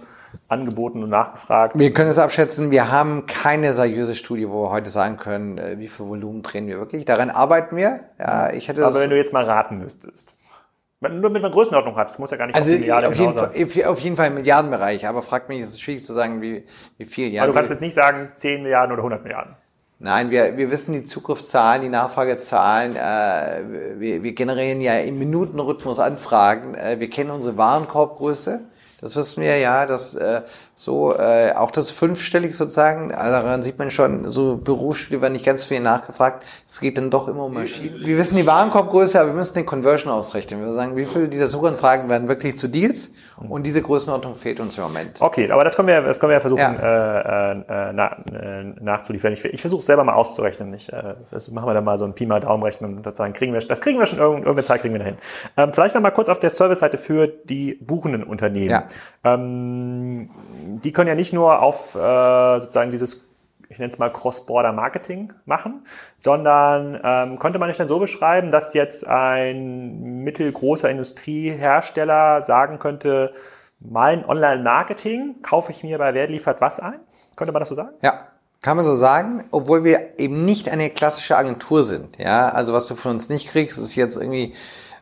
angeboten und nachgefragt. Wir können es abschätzen, wir haben keine seriöse Studie, wo wir heute sagen können, äh, wie viel Volumen drehen wir wirklich. Daran arbeiten wir. Ja, ich hätte Aber wenn du jetzt mal raten müsstest. Nur mit einer Größenordnung hat. Es muss ja gar nicht also auf die Milliarde auf jeden, Fall, sein. auf jeden Fall im Milliardenbereich. Aber fragt mich, ist es schwierig zu sagen, wie, wie viel. Ja, aber du kannst jetzt nicht sagen 10 Milliarden oder 100 Milliarden. Nein, wir, wir wissen die Zugriffszahlen, die Nachfragezahlen. Äh, wir, wir generieren ja im Minutenrhythmus Anfragen. Äh, wir kennen unsere Warenkorbgröße. Das wissen wir ja, dass äh, so äh, auch das fünfstellig sozusagen, also daran sieht man schon, so Bürostühle werden nicht ganz viel nachgefragt. Es geht dann doch immer um Maschinen. Wir wissen die Warenkorbgröße, aber wir müssen den Conversion ausrechnen. Wir sagen, wie viele dieser Suchanfragen werden wirklich zu Deals und diese Größenordnung fehlt uns im Moment. Okay, aber das können wir, das können wir ja versuchen ja. Äh, äh, na, äh, nachzuliefern. Ich, ich versuche es selber mal auszurechnen. Ich, äh, das machen wir dann mal so ein Pi mal Daumen rechnen und sozusagen kriegen wir, das kriegen wir schon irgendeine Zeit kriegen wir dahin. Ähm, vielleicht noch mal kurz auf der Service-Seite für die buchenden Unternehmen. Ja. Ähm, die können ja nicht nur auf äh, sozusagen dieses ich nenne es mal Cross-Border-Marketing machen, sondern ähm, könnte man nicht dann so beschreiben, dass jetzt ein mittelgroßer Industriehersteller sagen könnte, mein Online-Marketing kaufe ich mir bei Wer liefert was ein? Könnte man das so sagen? Ja, kann man so sagen, obwohl wir eben nicht eine klassische Agentur sind. Ja, also was du von uns nicht kriegst, ist jetzt irgendwie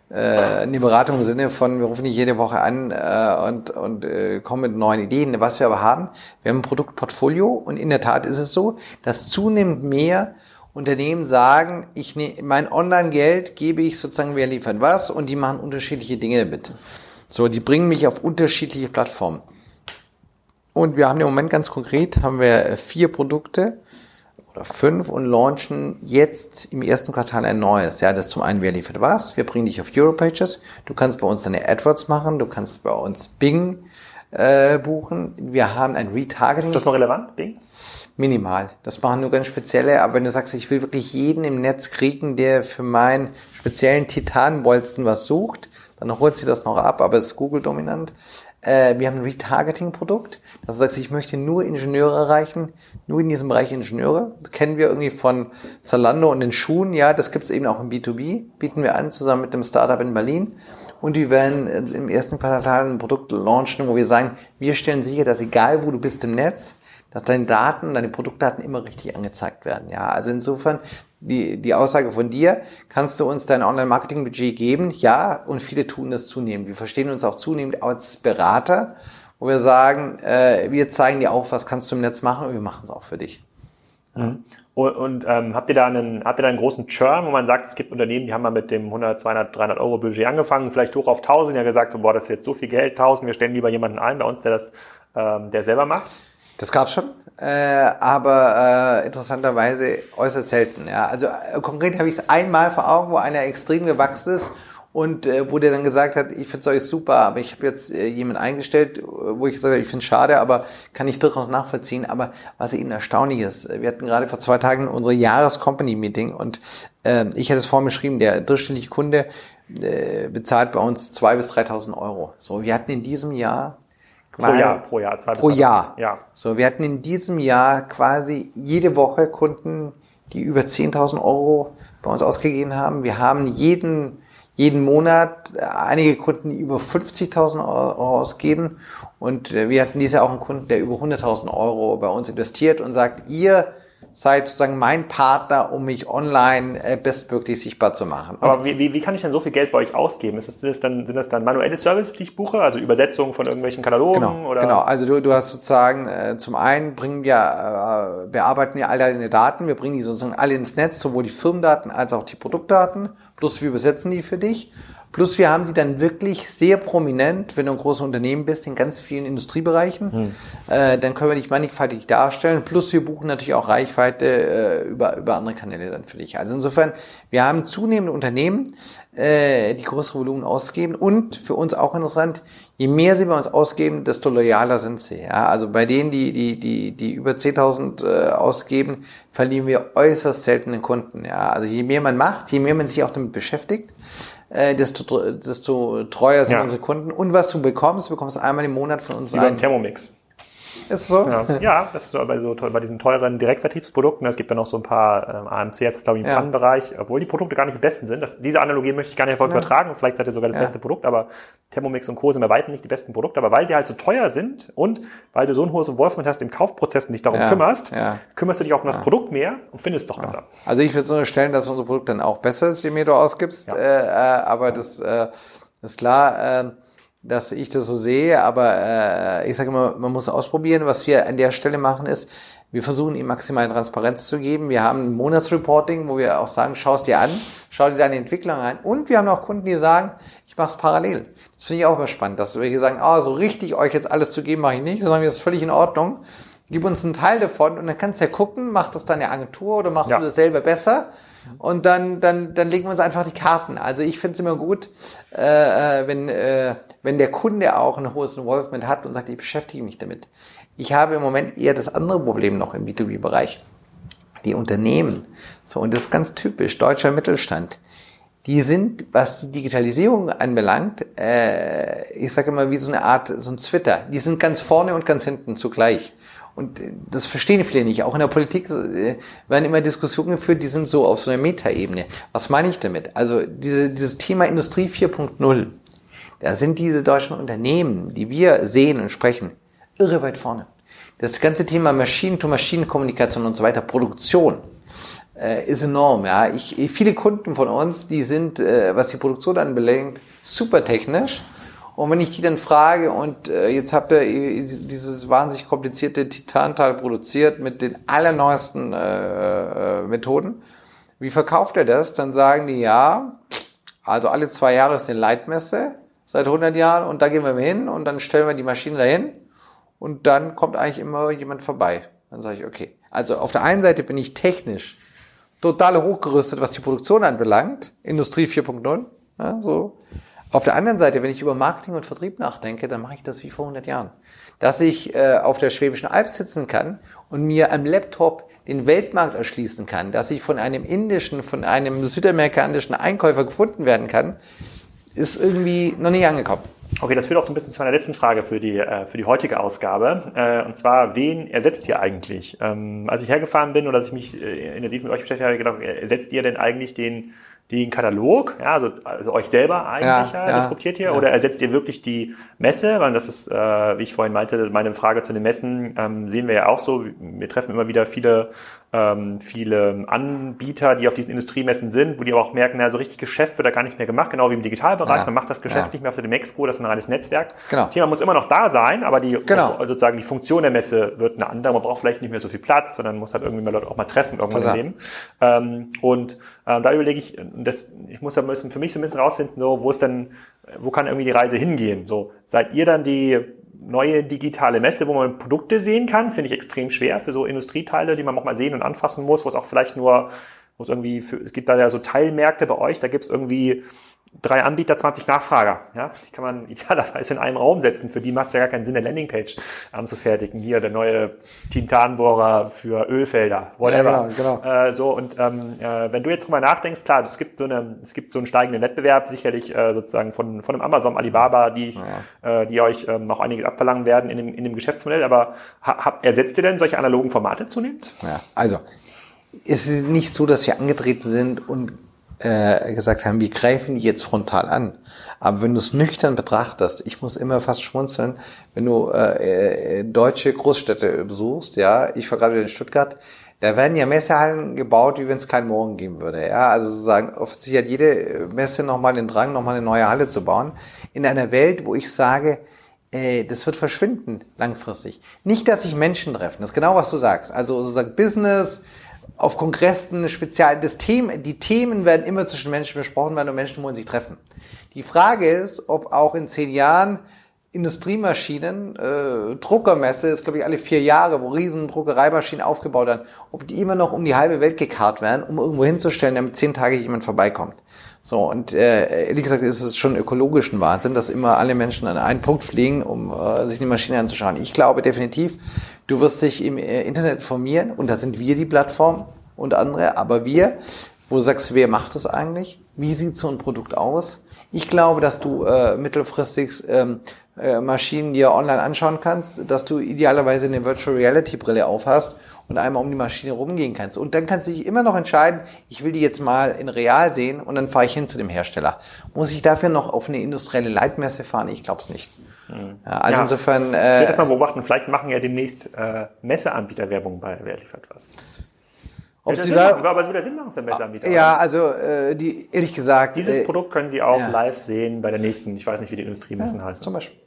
äh, eine Beratung im Sinne von, wir rufen dich jede Woche an äh, und, und äh, kommen mit neuen Ideen. Was wir aber haben, wir haben ein Produktportfolio und in der Tat ist es so, dass zunehmend mehr Unternehmen sagen, ich ne, mein Online-Geld gebe ich sozusagen, wer liefern was und die machen unterschiedliche Dinge damit. So, die bringen mich auf unterschiedliche Plattformen. Und wir haben im Moment ganz konkret, haben wir vier Produkte, oder fünf und launchen jetzt im ersten Quartal ein neues. Ja, das zum einen, wer liefert was? Wir bringen dich auf Europages. Du kannst bei uns deine AdWords machen. Du kannst bei uns Bing äh, buchen. Wir haben ein Retargeting. Ist das noch relevant, Bing? Minimal. Das machen nur ganz spezielle. Aber wenn du sagst, ich will wirklich jeden im Netz kriegen, der für meinen speziellen Titanbolzen was sucht, dann holt sie das noch ab, aber es ist Google dominant. Äh, wir haben ein Retargeting-Produkt. Das heißt, ich möchte nur Ingenieure erreichen, nur in diesem Bereich Ingenieure. Das kennen wir irgendwie von Zalando und den Schuhen. Ja, das gibt es eben auch im B2B. Bieten wir an, zusammen mit dem Startup in Berlin. Und wir werden im ersten Quartal ein Produkt launchen, wo wir sagen, wir stellen sicher, dass egal wo du bist im Netz, dass deine Daten, deine Produktdaten immer richtig angezeigt werden. Ja, also insofern die, die Aussage von dir, kannst du uns dein Online-Marketing-Budget geben? Ja, und viele tun das zunehmend. Wir verstehen uns auch zunehmend als Berater, wo wir sagen, äh, wir zeigen dir auch, was kannst du im Netz machen und wir machen es auch für dich. Mhm. Und, und ähm, habt ihr da einen, habt ihr da einen großen Churn, wo man sagt, es gibt Unternehmen, die haben mal mit dem 100, 200, 300 Euro Budget angefangen, vielleicht hoch auf 1000, ja gesagt, boah, das ist jetzt so viel Geld, 1000, wir stellen lieber jemanden ein bei uns, der das, ähm, der selber macht? Das gab's schon, äh, aber äh, interessanterweise äußerst selten. Ja. Also äh, konkret habe ich es einmal vor Augen, wo einer extrem gewachsen ist und äh, wo der dann gesagt hat, ich finde euch super, aber ich habe jetzt äh, jemanden eingestellt, wo ich gesagt habe, ich finde schade, aber kann ich durchaus nachvollziehen. Aber was eben erstaunlich ist, wir hatten gerade vor zwei Tagen unsere Jahres-Company-Meeting und äh, ich hatte es vorhin beschrieben, der durchschnittliche Kunde äh, bezahlt bei uns zwei bis 3.000 Euro. So, wir hatten in diesem Jahr Pro Jahr, pro Jahr. Zwei pro Jahr. Ja. So, wir hatten in diesem Jahr quasi jede Woche Kunden, die über 10.000 Euro bei uns ausgegeben haben. Wir haben jeden, jeden Monat einige Kunden, die über 50.000 Euro ausgeben. Und äh, wir hatten dieses Jahr auch einen Kunden, der über 100.000 Euro bei uns investiert und sagt, ihr seid sozusagen mein Partner, um mich online äh, bestmöglich sichtbar zu machen. Und Aber wie, wie, wie kann ich denn so viel Geld bei euch ausgeben? Ist das, das dann, sind das dann manuelle Services, die ich buche, also Übersetzungen von irgendwelchen Katalogen? Genau, oder? genau. also du, du hast sozusagen äh, zum einen bringen wir, äh, bearbeiten wir all deine Daten, wir bringen die sozusagen alle ins Netz, sowohl die Firmendaten als auch die Produktdaten, plus wir übersetzen die für dich Plus wir haben die dann wirklich sehr prominent, wenn du ein großes Unternehmen bist, in ganz vielen Industriebereichen. Hm. Äh, dann können wir dich mannigfaltig darstellen. Plus wir buchen natürlich auch Reichweite äh, über, über andere Kanäle dann für dich. Also insofern, wir haben zunehmende Unternehmen, äh, die größere Volumen ausgeben. Und für uns auch interessant, je mehr sie bei uns ausgeben, desto loyaler sind sie. Ja? Also bei denen, die, die, die, die über 10.000 äh, ausgeben, verlieren wir äußerst seltene Kunden. Ja? Also je mehr man macht, je mehr man sich auch damit beschäftigt, äh, desto, desto treuer sind ja. unsere Kunden. Und was du bekommst, du bekommst einmal im Monat von uns Über einen Thermomix. Ist so? Ja, ja das ist so bei, so, bei diesen teuren Direktvertriebsprodukten. Es gibt ja noch so ein paar ähm, AMCs, das ist, glaube ich, im ja. Pfannenbereich, obwohl die Produkte gar nicht die besten sind. Das, diese Analogie möchte ich gar nicht erfolg ja. übertragen. Vielleicht seid ihr sogar das ja. beste Produkt, aber Thermomix und Co. sind bei weitem nicht die besten Produkte. Aber weil sie halt so teuer sind und weil du so ein hohes Involvement hast im Kaufprozess und dich darum kümmerst, kümmerst du dich auch um das Produkt mehr und findest es doch besser. Also ich würde so unterstellen, dass unser Produkt dann auch besser ist, je mehr du ausgibst. Äh, äh, aber das äh, ist klar. Äh, dass ich das so sehe, aber äh, ich sage immer, man muss ausprobieren. Was wir an der Stelle machen ist, wir versuchen ihm maximale Transparenz zu geben. Wir haben ein Monatsreporting, wo wir auch sagen, schau es dir an, schau dir deine Entwicklung an. Und wir haben auch Kunden, die sagen, ich mache es parallel. Das finde ich auch immer spannend, dass wir sagen, ah, so richtig euch jetzt alles zu geben, mache ich nicht, sondern das ist völlig in Ordnung. Gib uns einen Teil davon und dann kannst du ja gucken, macht das deine Agentur oder machst ja. du das selber besser? Und dann, dann, dann legen wir uns einfach die Karten. Also ich finde es immer gut, äh, äh, wenn, äh, wenn der Kunde auch ein hohes Involvement hat und sagt, ich beschäftige mich damit. Ich habe im Moment eher das andere Problem noch im B2B-Bereich. Die Unternehmen, so, und das ist ganz typisch, deutscher Mittelstand, die sind, was die Digitalisierung anbelangt, äh, ich sage immer wie so eine Art, so ein Twitter. Die sind ganz vorne und ganz hinten zugleich. Und das verstehen viele nicht. Auch in der Politik äh, werden immer Diskussionen geführt, die sind so auf so einer Metaebene. Was meine ich damit? Also diese, dieses Thema Industrie 4.0, da sind diese deutschen Unternehmen, die wir sehen und sprechen, irre weit vorne. Das ganze Thema Maschinen-to-Maschinen-Kommunikation und so weiter, Produktion, äh, ist enorm. Ja, ich, viele Kunden von uns, die sind, äh, was die Produktion anbelangt, super technisch. Und wenn ich die dann frage, und äh, jetzt habt ihr dieses wahnsinnig komplizierte Titantal produziert mit den allerneuesten äh, äh, Methoden, wie verkauft er das? Dann sagen die, ja, also alle zwei Jahre ist eine Leitmesse seit 100 Jahren und da gehen wir hin und dann stellen wir die Maschine dahin und dann kommt eigentlich immer jemand vorbei. Dann sage ich, okay. Also auf der einen Seite bin ich technisch total hochgerüstet, was die Produktion anbelangt, Industrie 4.0, ja, so. Auf der anderen Seite, wenn ich über Marketing und Vertrieb nachdenke, dann mache ich das wie vor 100 Jahren. Dass ich äh, auf der Schwäbischen Alb sitzen kann und mir am Laptop den Weltmarkt erschließen kann, dass ich von einem indischen, von einem südamerikanischen Einkäufer gefunden werden kann, ist irgendwie noch nicht angekommen. Okay, das führt auch so ein bisschen zu meiner letzten Frage für die, äh, für die heutige Ausgabe. Äh, und zwar, wen ersetzt ihr eigentlich? Ähm, als ich hergefahren bin oder als ich mich äh, intensiv mit euch beschäftigt habe, gedacht, ersetzt ihr denn eigentlich den den Katalog, ja, also, also euch selber eigentlich ja, ja, diskutiert ihr, ja. oder ersetzt ihr wirklich die Messe? Weil das ist, äh, wie ich vorhin meinte, meine Frage zu den Messen ähm, sehen wir ja auch so. Wir treffen immer wieder viele, ähm, viele Anbieter, die auf diesen Industriemessen sind, wo die aber auch merken, na, so richtig Geschäft wird da gar nicht mehr gemacht, genau wie im Digitalbereich. Man macht das Geschäft nicht mehr auf der Demexco, das ist ein reines Netzwerk. Genau. Das Thema muss immer noch da sein, aber die genau. also sozusagen die Funktion der Messe wird eine andere. Man braucht vielleicht nicht mehr so viel Platz, sondern muss halt irgendwie mal Leute auch mal treffen irgendwann im Leben. Ähm, und ähm, da überlege ich, das, ich muss ja müssen für mich so ein bisschen rausfinden, so, wo ist denn, wo kann irgendwie die Reise hingehen? So, seid ihr dann die neue digitale Messe, wo man Produkte sehen kann? Finde ich extrem schwer für so Industrieteile, die man auch mal sehen und anfassen muss, wo es auch vielleicht nur, wo es irgendwie, für, es gibt da ja so Teilmärkte bei euch, da gibt es irgendwie drei Anbieter, 20 Nachfrager. Ja, die kann man [laughs] idealerweise in einem Raum setzen. Für die macht es ja gar keinen Sinn, eine Landingpage anzufertigen. Hier der neue Tintanbohrer für Ölfelder, whatever. Ja, genau, genau. Äh, so und ähm, äh, wenn du jetzt drüber nachdenkst, klar, es gibt so eine, es gibt so einen steigenden Wettbewerb, sicherlich äh, sozusagen von von einem Amazon, Alibaba, die ja. äh, die euch ähm, noch einiges abverlangen werden in dem in dem Geschäftsmodell. Aber hab, ersetzt ihr denn solche analogen Formate zunehmend? Ja, also es ist nicht so, dass wir angetreten sind und äh, gesagt haben, wir greifen die jetzt frontal an. Aber wenn du es nüchtern betrachtest, ich muss immer fast schmunzeln, wenn du äh, äh, deutsche Großstädte besuchst, ja, ich war gerade in Stuttgart, da werden ja Messehallen gebaut, wie wenn es keinen Morgen geben würde. Ja, also sozusagen, offensichtlich hat jede Messe nochmal den Drang, nochmal eine neue Halle zu bauen. In einer Welt, wo ich sage, äh, das wird verschwinden langfristig. Nicht, dass sich Menschen treffen, das ist genau, was du sagst. Also sozusagen Business, auf Kongressen spezial, das Thema, die Themen werden immer zwischen Menschen besprochen werden und Menschen wollen sich treffen. Die Frage ist, ob auch in zehn Jahren Industriemaschinen, äh, Druckermesse ist glaube ich alle vier Jahre, wo riesen Druckereimaschinen aufgebaut werden, ob die immer noch um die halbe Welt gekarrt werden, um irgendwo hinzustellen, damit zehn Tage jemand vorbeikommt. So, und äh, ehrlich gesagt ist es schon ökologischen Wahnsinn, dass immer alle Menschen an einen Punkt fliegen, um äh, sich eine Maschine anzuschauen. Ich glaube definitiv, du wirst dich im äh, Internet informieren und da sind wir die Plattform und andere, aber wir, wo sagst du, wer macht das eigentlich? Wie sieht so ein Produkt aus? Ich glaube, dass du äh, mittelfristig ähm, äh, Maschinen dir online anschauen kannst, dass du idealerweise eine Virtual Reality Brille aufhast und einmal um die Maschine rumgehen kannst. Und dann kannst du dich immer noch entscheiden, ich will die jetzt mal in real sehen und dann fahre ich hin zu dem Hersteller. Muss ich dafür noch auf eine industrielle Leitmesse fahren? Ich glaube es nicht. Mhm. Ja, also ja, insofern. Äh, ich will das mal beobachten, vielleicht machen ja demnächst äh, Messeanbieter Werbung bei Wer liefert was. Ob Ja, sie da, machen, aber es würde Sinn machen für Messeanbieter. ja, also äh, die ehrlich gesagt. Dieses äh, Produkt können Sie auch ja. live sehen bei der nächsten, ich weiß nicht, wie die Industriemessen heißen. Zum Beispiel.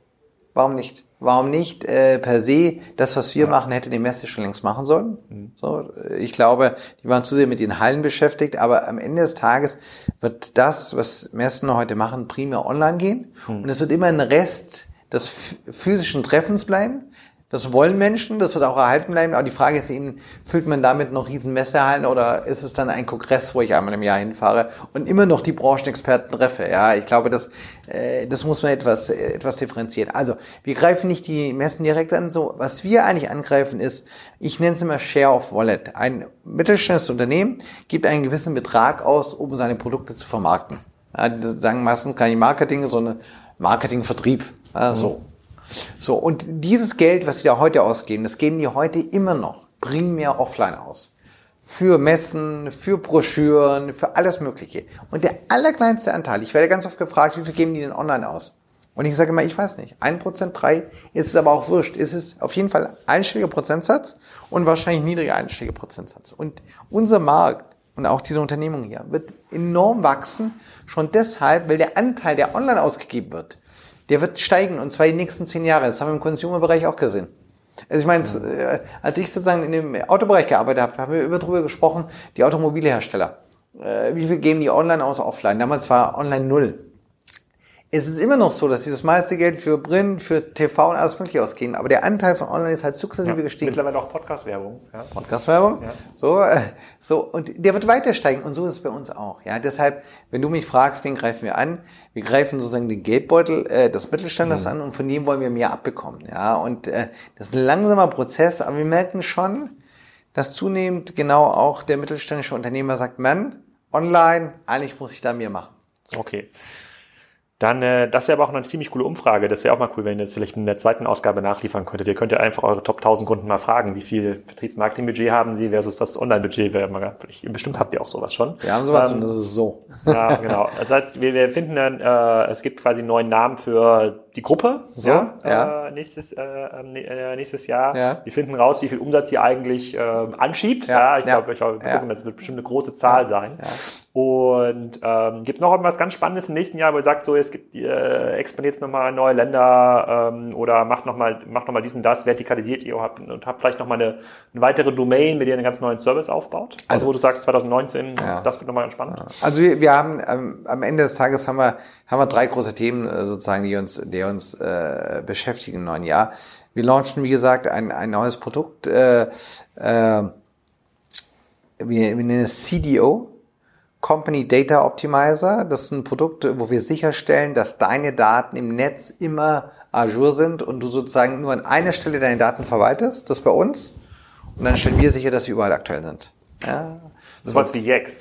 Warum nicht? Warum nicht äh, per se das, was wir machen, hätte die Messe schon längst machen sollen? Mhm. So, äh, ich glaube, die waren zu sehr mit den Hallen beschäftigt, aber am Ende des Tages wird das, was Messen heute machen, primär online gehen. Mhm. Und es wird immer ein Rest des ph- physischen Treffens bleiben. Das wollen Menschen, das wird auch erhalten bleiben. Aber die Frage ist eben, füllt man damit noch riesen Messehallen oder ist es dann ein Kongress, wo ich einmal im Jahr hinfahre und immer noch die Branchenexperten treffe? Ja, ich glaube, das, äh, das muss man etwas, etwas differenzieren. Also, wir greifen nicht die Messen direkt an. So, was wir eigentlich angreifen ist, ich nenne es immer Share of Wallet. Ein mittelständisches Unternehmen gibt einen gewissen Betrag aus, um seine Produkte zu vermarkten. Ja, das sagen meistens gar Marketing, sondern Marketing-Vertrieb. Ja, so. So, und dieses Geld, was sie da heute ausgeben, das geben die heute immer noch primär offline aus. Für Messen, für Broschüren, für alles Mögliche. Und der allerkleinste Anteil, ich werde ganz oft gefragt, wie viel geben die denn online aus? Und ich sage immer, ich weiß nicht. Ein Prozent, drei, ist es aber auch wurscht. Ist es auf jeden Fall einstelliger Prozentsatz und wahrscheinlich niedriger einstelliger Prozentsatz. Und unser Markt und auch diese Unternehmung hier wird enorm wachsen, schon deshalb, weil der Anteil, der online ausgegeben wird, der wird steigen und zwar die nächsten zehn Jahre. Das haben wir im Consumer-Bereich auch gesehen. Also ich meine, äh, als ich sozusagen in dem Autobereich gearbeitet habe, haben wir über drüber gesprochen, die Automobilhersteller. Äh, wie viel geben die online aus, offline? Damals war online null. Es ist immer noch so, dass dieses meiste Geld für Print, für TV und alles mögliche ausgehen, aber der Anteil von online ist halt sukzessive gestiegen. Mittlerweile auch Podcast-Werbung. Ja. Podcast-Werbung. Ja. So, äh, so, und der wird weiter steigen und so ist es bei uns auch. Ja, deshalb, wenn du mich fragst, wen greifen wir an? Wir greifen sozusagen den Geldbeutel äh, des Mittelständlers an und von dem wollen wir mehr abbekommen. Ja, und äh, das ist ein langsamer Prozess, aber wir merken schon, dass zunehmend genau auch der mittelständische Unternehmer sagt, Mann, online, eigentlich muss ich da mehr machen. Okay. Dann, äh, das wäre aber auch eine ziemlich coole Umfrage. Das wäre auch mal cool, wenn ihr jetzt vielleicht in der zweiten Ausgabe nachliefern könntet. Ihr könnt ja einfach eure Top 1000 Kunden mal fragen, wie viel Vertriebsmarketingbudget haben sie versus das Online-Budget. Bestimmt habt ihr auch sowas schon. Wir haben sowas Ähm, und das ist so. Ja, genau. [laughs] Das heißt, wir, wir finden dann, äh, es gibt quasi einen neuen Namen für die Gruppe. So, ja. ja. Äh, nächstes, äh, äh, nächstes Jahr. Ja. Wir finden raus, wie viel Umsatz ihr eigentlich ähm, anschiebt. Ja, Ja, ich ja, glaube, ich glaube, wir ja. gucken, das wird bestimmt eine große Zahl sein. Und ähm, gibt noch irgendwas ganz Spannendes im nächsten Jahr, wo ihr sagt, so, es gibt, äh, expandiert nochmal in neue Länder ähm, oder macht nochmal macht noch mal diesen, das, vertikalisiert ihr habt, und habt vielleicht nochmal eine, eine weitere Domain, mit der ihr einen ganz neuen Service aufbaut? Also, Also- wo du sagst, 2019, Ja. das wird nochmal ganz spannend. Also wir, wir haben ähm, am Ende des Tages haben wir haben wir drei große Themen äh, sozusagen, die uns die uns äh, beschäftigen im neuen Jahr. Wir launchen wie gesagt ein ein neues Produkt. Äh, äh, wir, wir nennen es CDO. Company Data Optimizer. Das ist ein Produkt, wo wir sicherstellen, dass deine Daten im Netz immer ajour sind und du sozusagen nur an einer Stelle deine Daten verwaltest. Das bei uns. Und dann stellen wir sicher, dass sie überall aktuell sind. Ja. Das war wie Yext.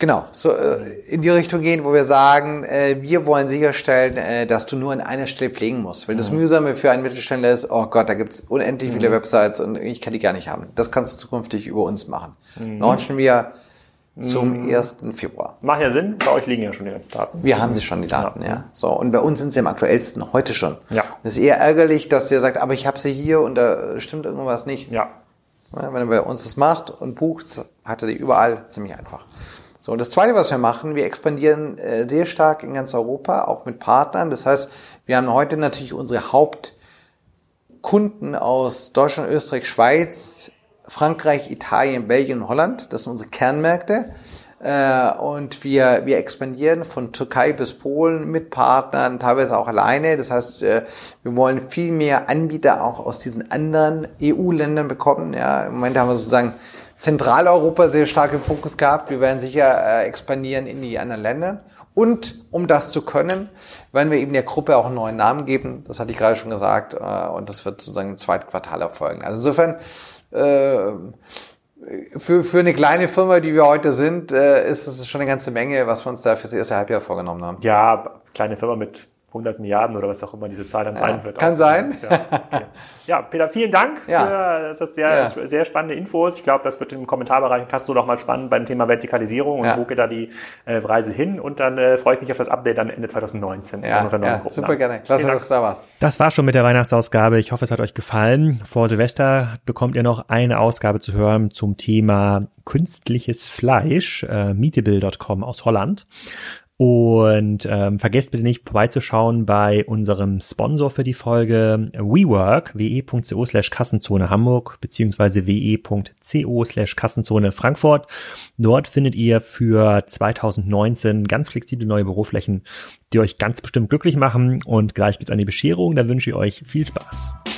Genau, so äh, in die Richtung gehen, wo wir sagen, äh, wir wollen sicherstellen, äh, dass du nur an einer Stelle pflegen musst. Weil das Mühsame für einen Mittelständler ist, oh Gott, da gibt's unendlich viele Websites und ich kann die gar nicht haben. Das kannst du zukünftig über uns machen. Launchen wir zum 1. Februar. Macht ja Sinn, bei euch liegen ja schon die ganzen Daten. Wir haben sie schon, die Daten, ja. So, und bei uns sind sie am aktuellsten, heute schon. Ja. Es ist eher ärgerlich, dass der sagt, aber ich habe sie hier und da stimmt irgendwas nicht. Ja. Ja, wenn er bei uns das macht und bucht, hat er die überall ziemlich einfach. So, und das Zweite, was wir machen, wir expandieren äh, sehr stark in ganz Europa, auch mit Partnern. Das heißt, wir haben heute natürlich unsere Hauptkunden aus Deutschland, Österreich, Schweiz, Frankreich, Italien, Belgien und Holland. Das sind unsere Kernmärkte. Äh, und wir, wir expandieren von Türkei bis Polen mit Partnern, teilweise auch alleine. Das heißt, äh, wir wollen viel mehr Anbieter auch aus diesen anderen EU-Ländern bekommen. Ja, im Moment haben wir sozusagen Zentraleuropa sehr stark im Fokus gehabt. Wir werden sicher äh, expandieren in die anderen Länder. Und um das zu können, werden wir eben der Gruppe auch einen neuen Namen geben. Das hatte ich gerade schon gesagt. Und das wird sozusagen im zweiten Quartal erfolgen. Also insofern, für, für eine kleine Firma, die wir heute sind, äh, ist es schon eine ganze Menge, was wir uns da fürs erste Halbjahr vorgenommen haben. Ja, kleine Firma mit 100 Milliarden oder was auch immer diese Zahl dann ja, sein wird. Kann sein. Ja, okay. ja, Peter, vielen Dank [laughs] ja. für das sehr, ja. sehr spannende Infos. Ich glaube, das wird im Kommentarbereich Castro noch mal spannend beim Thema Vertikalisierung und wo geht da die äh, Reise hin. Und dann äh, freue ich mich auf das Update dann Ende 2019. Ja, ja super gerne. Klasse, dass du da warst. Das war schon mit der Weihnachtsausgabe. Ich hoffe, es hat euch gefallen. Vor Silvester bekommt ihr noch eine Ausgabe zu hören zum Thema künstliches Fleisch, äh, meetable.com aus Holland. Und ähm, vergesst bitte nicht vorbeizuschauen bei unserem Sponsor für die Folge WeWork, we.co slash Kassenzone Hamburg beziehungsweise we.co slash Kassenzone Frankfurt. Dort findet ihr für 2019 ganz flexible neue Büroflächen, die euch ganz bestimmt glücklich machen. Und gleich geht's an die Bescherung. Da wünsche ich euch viel Spaß.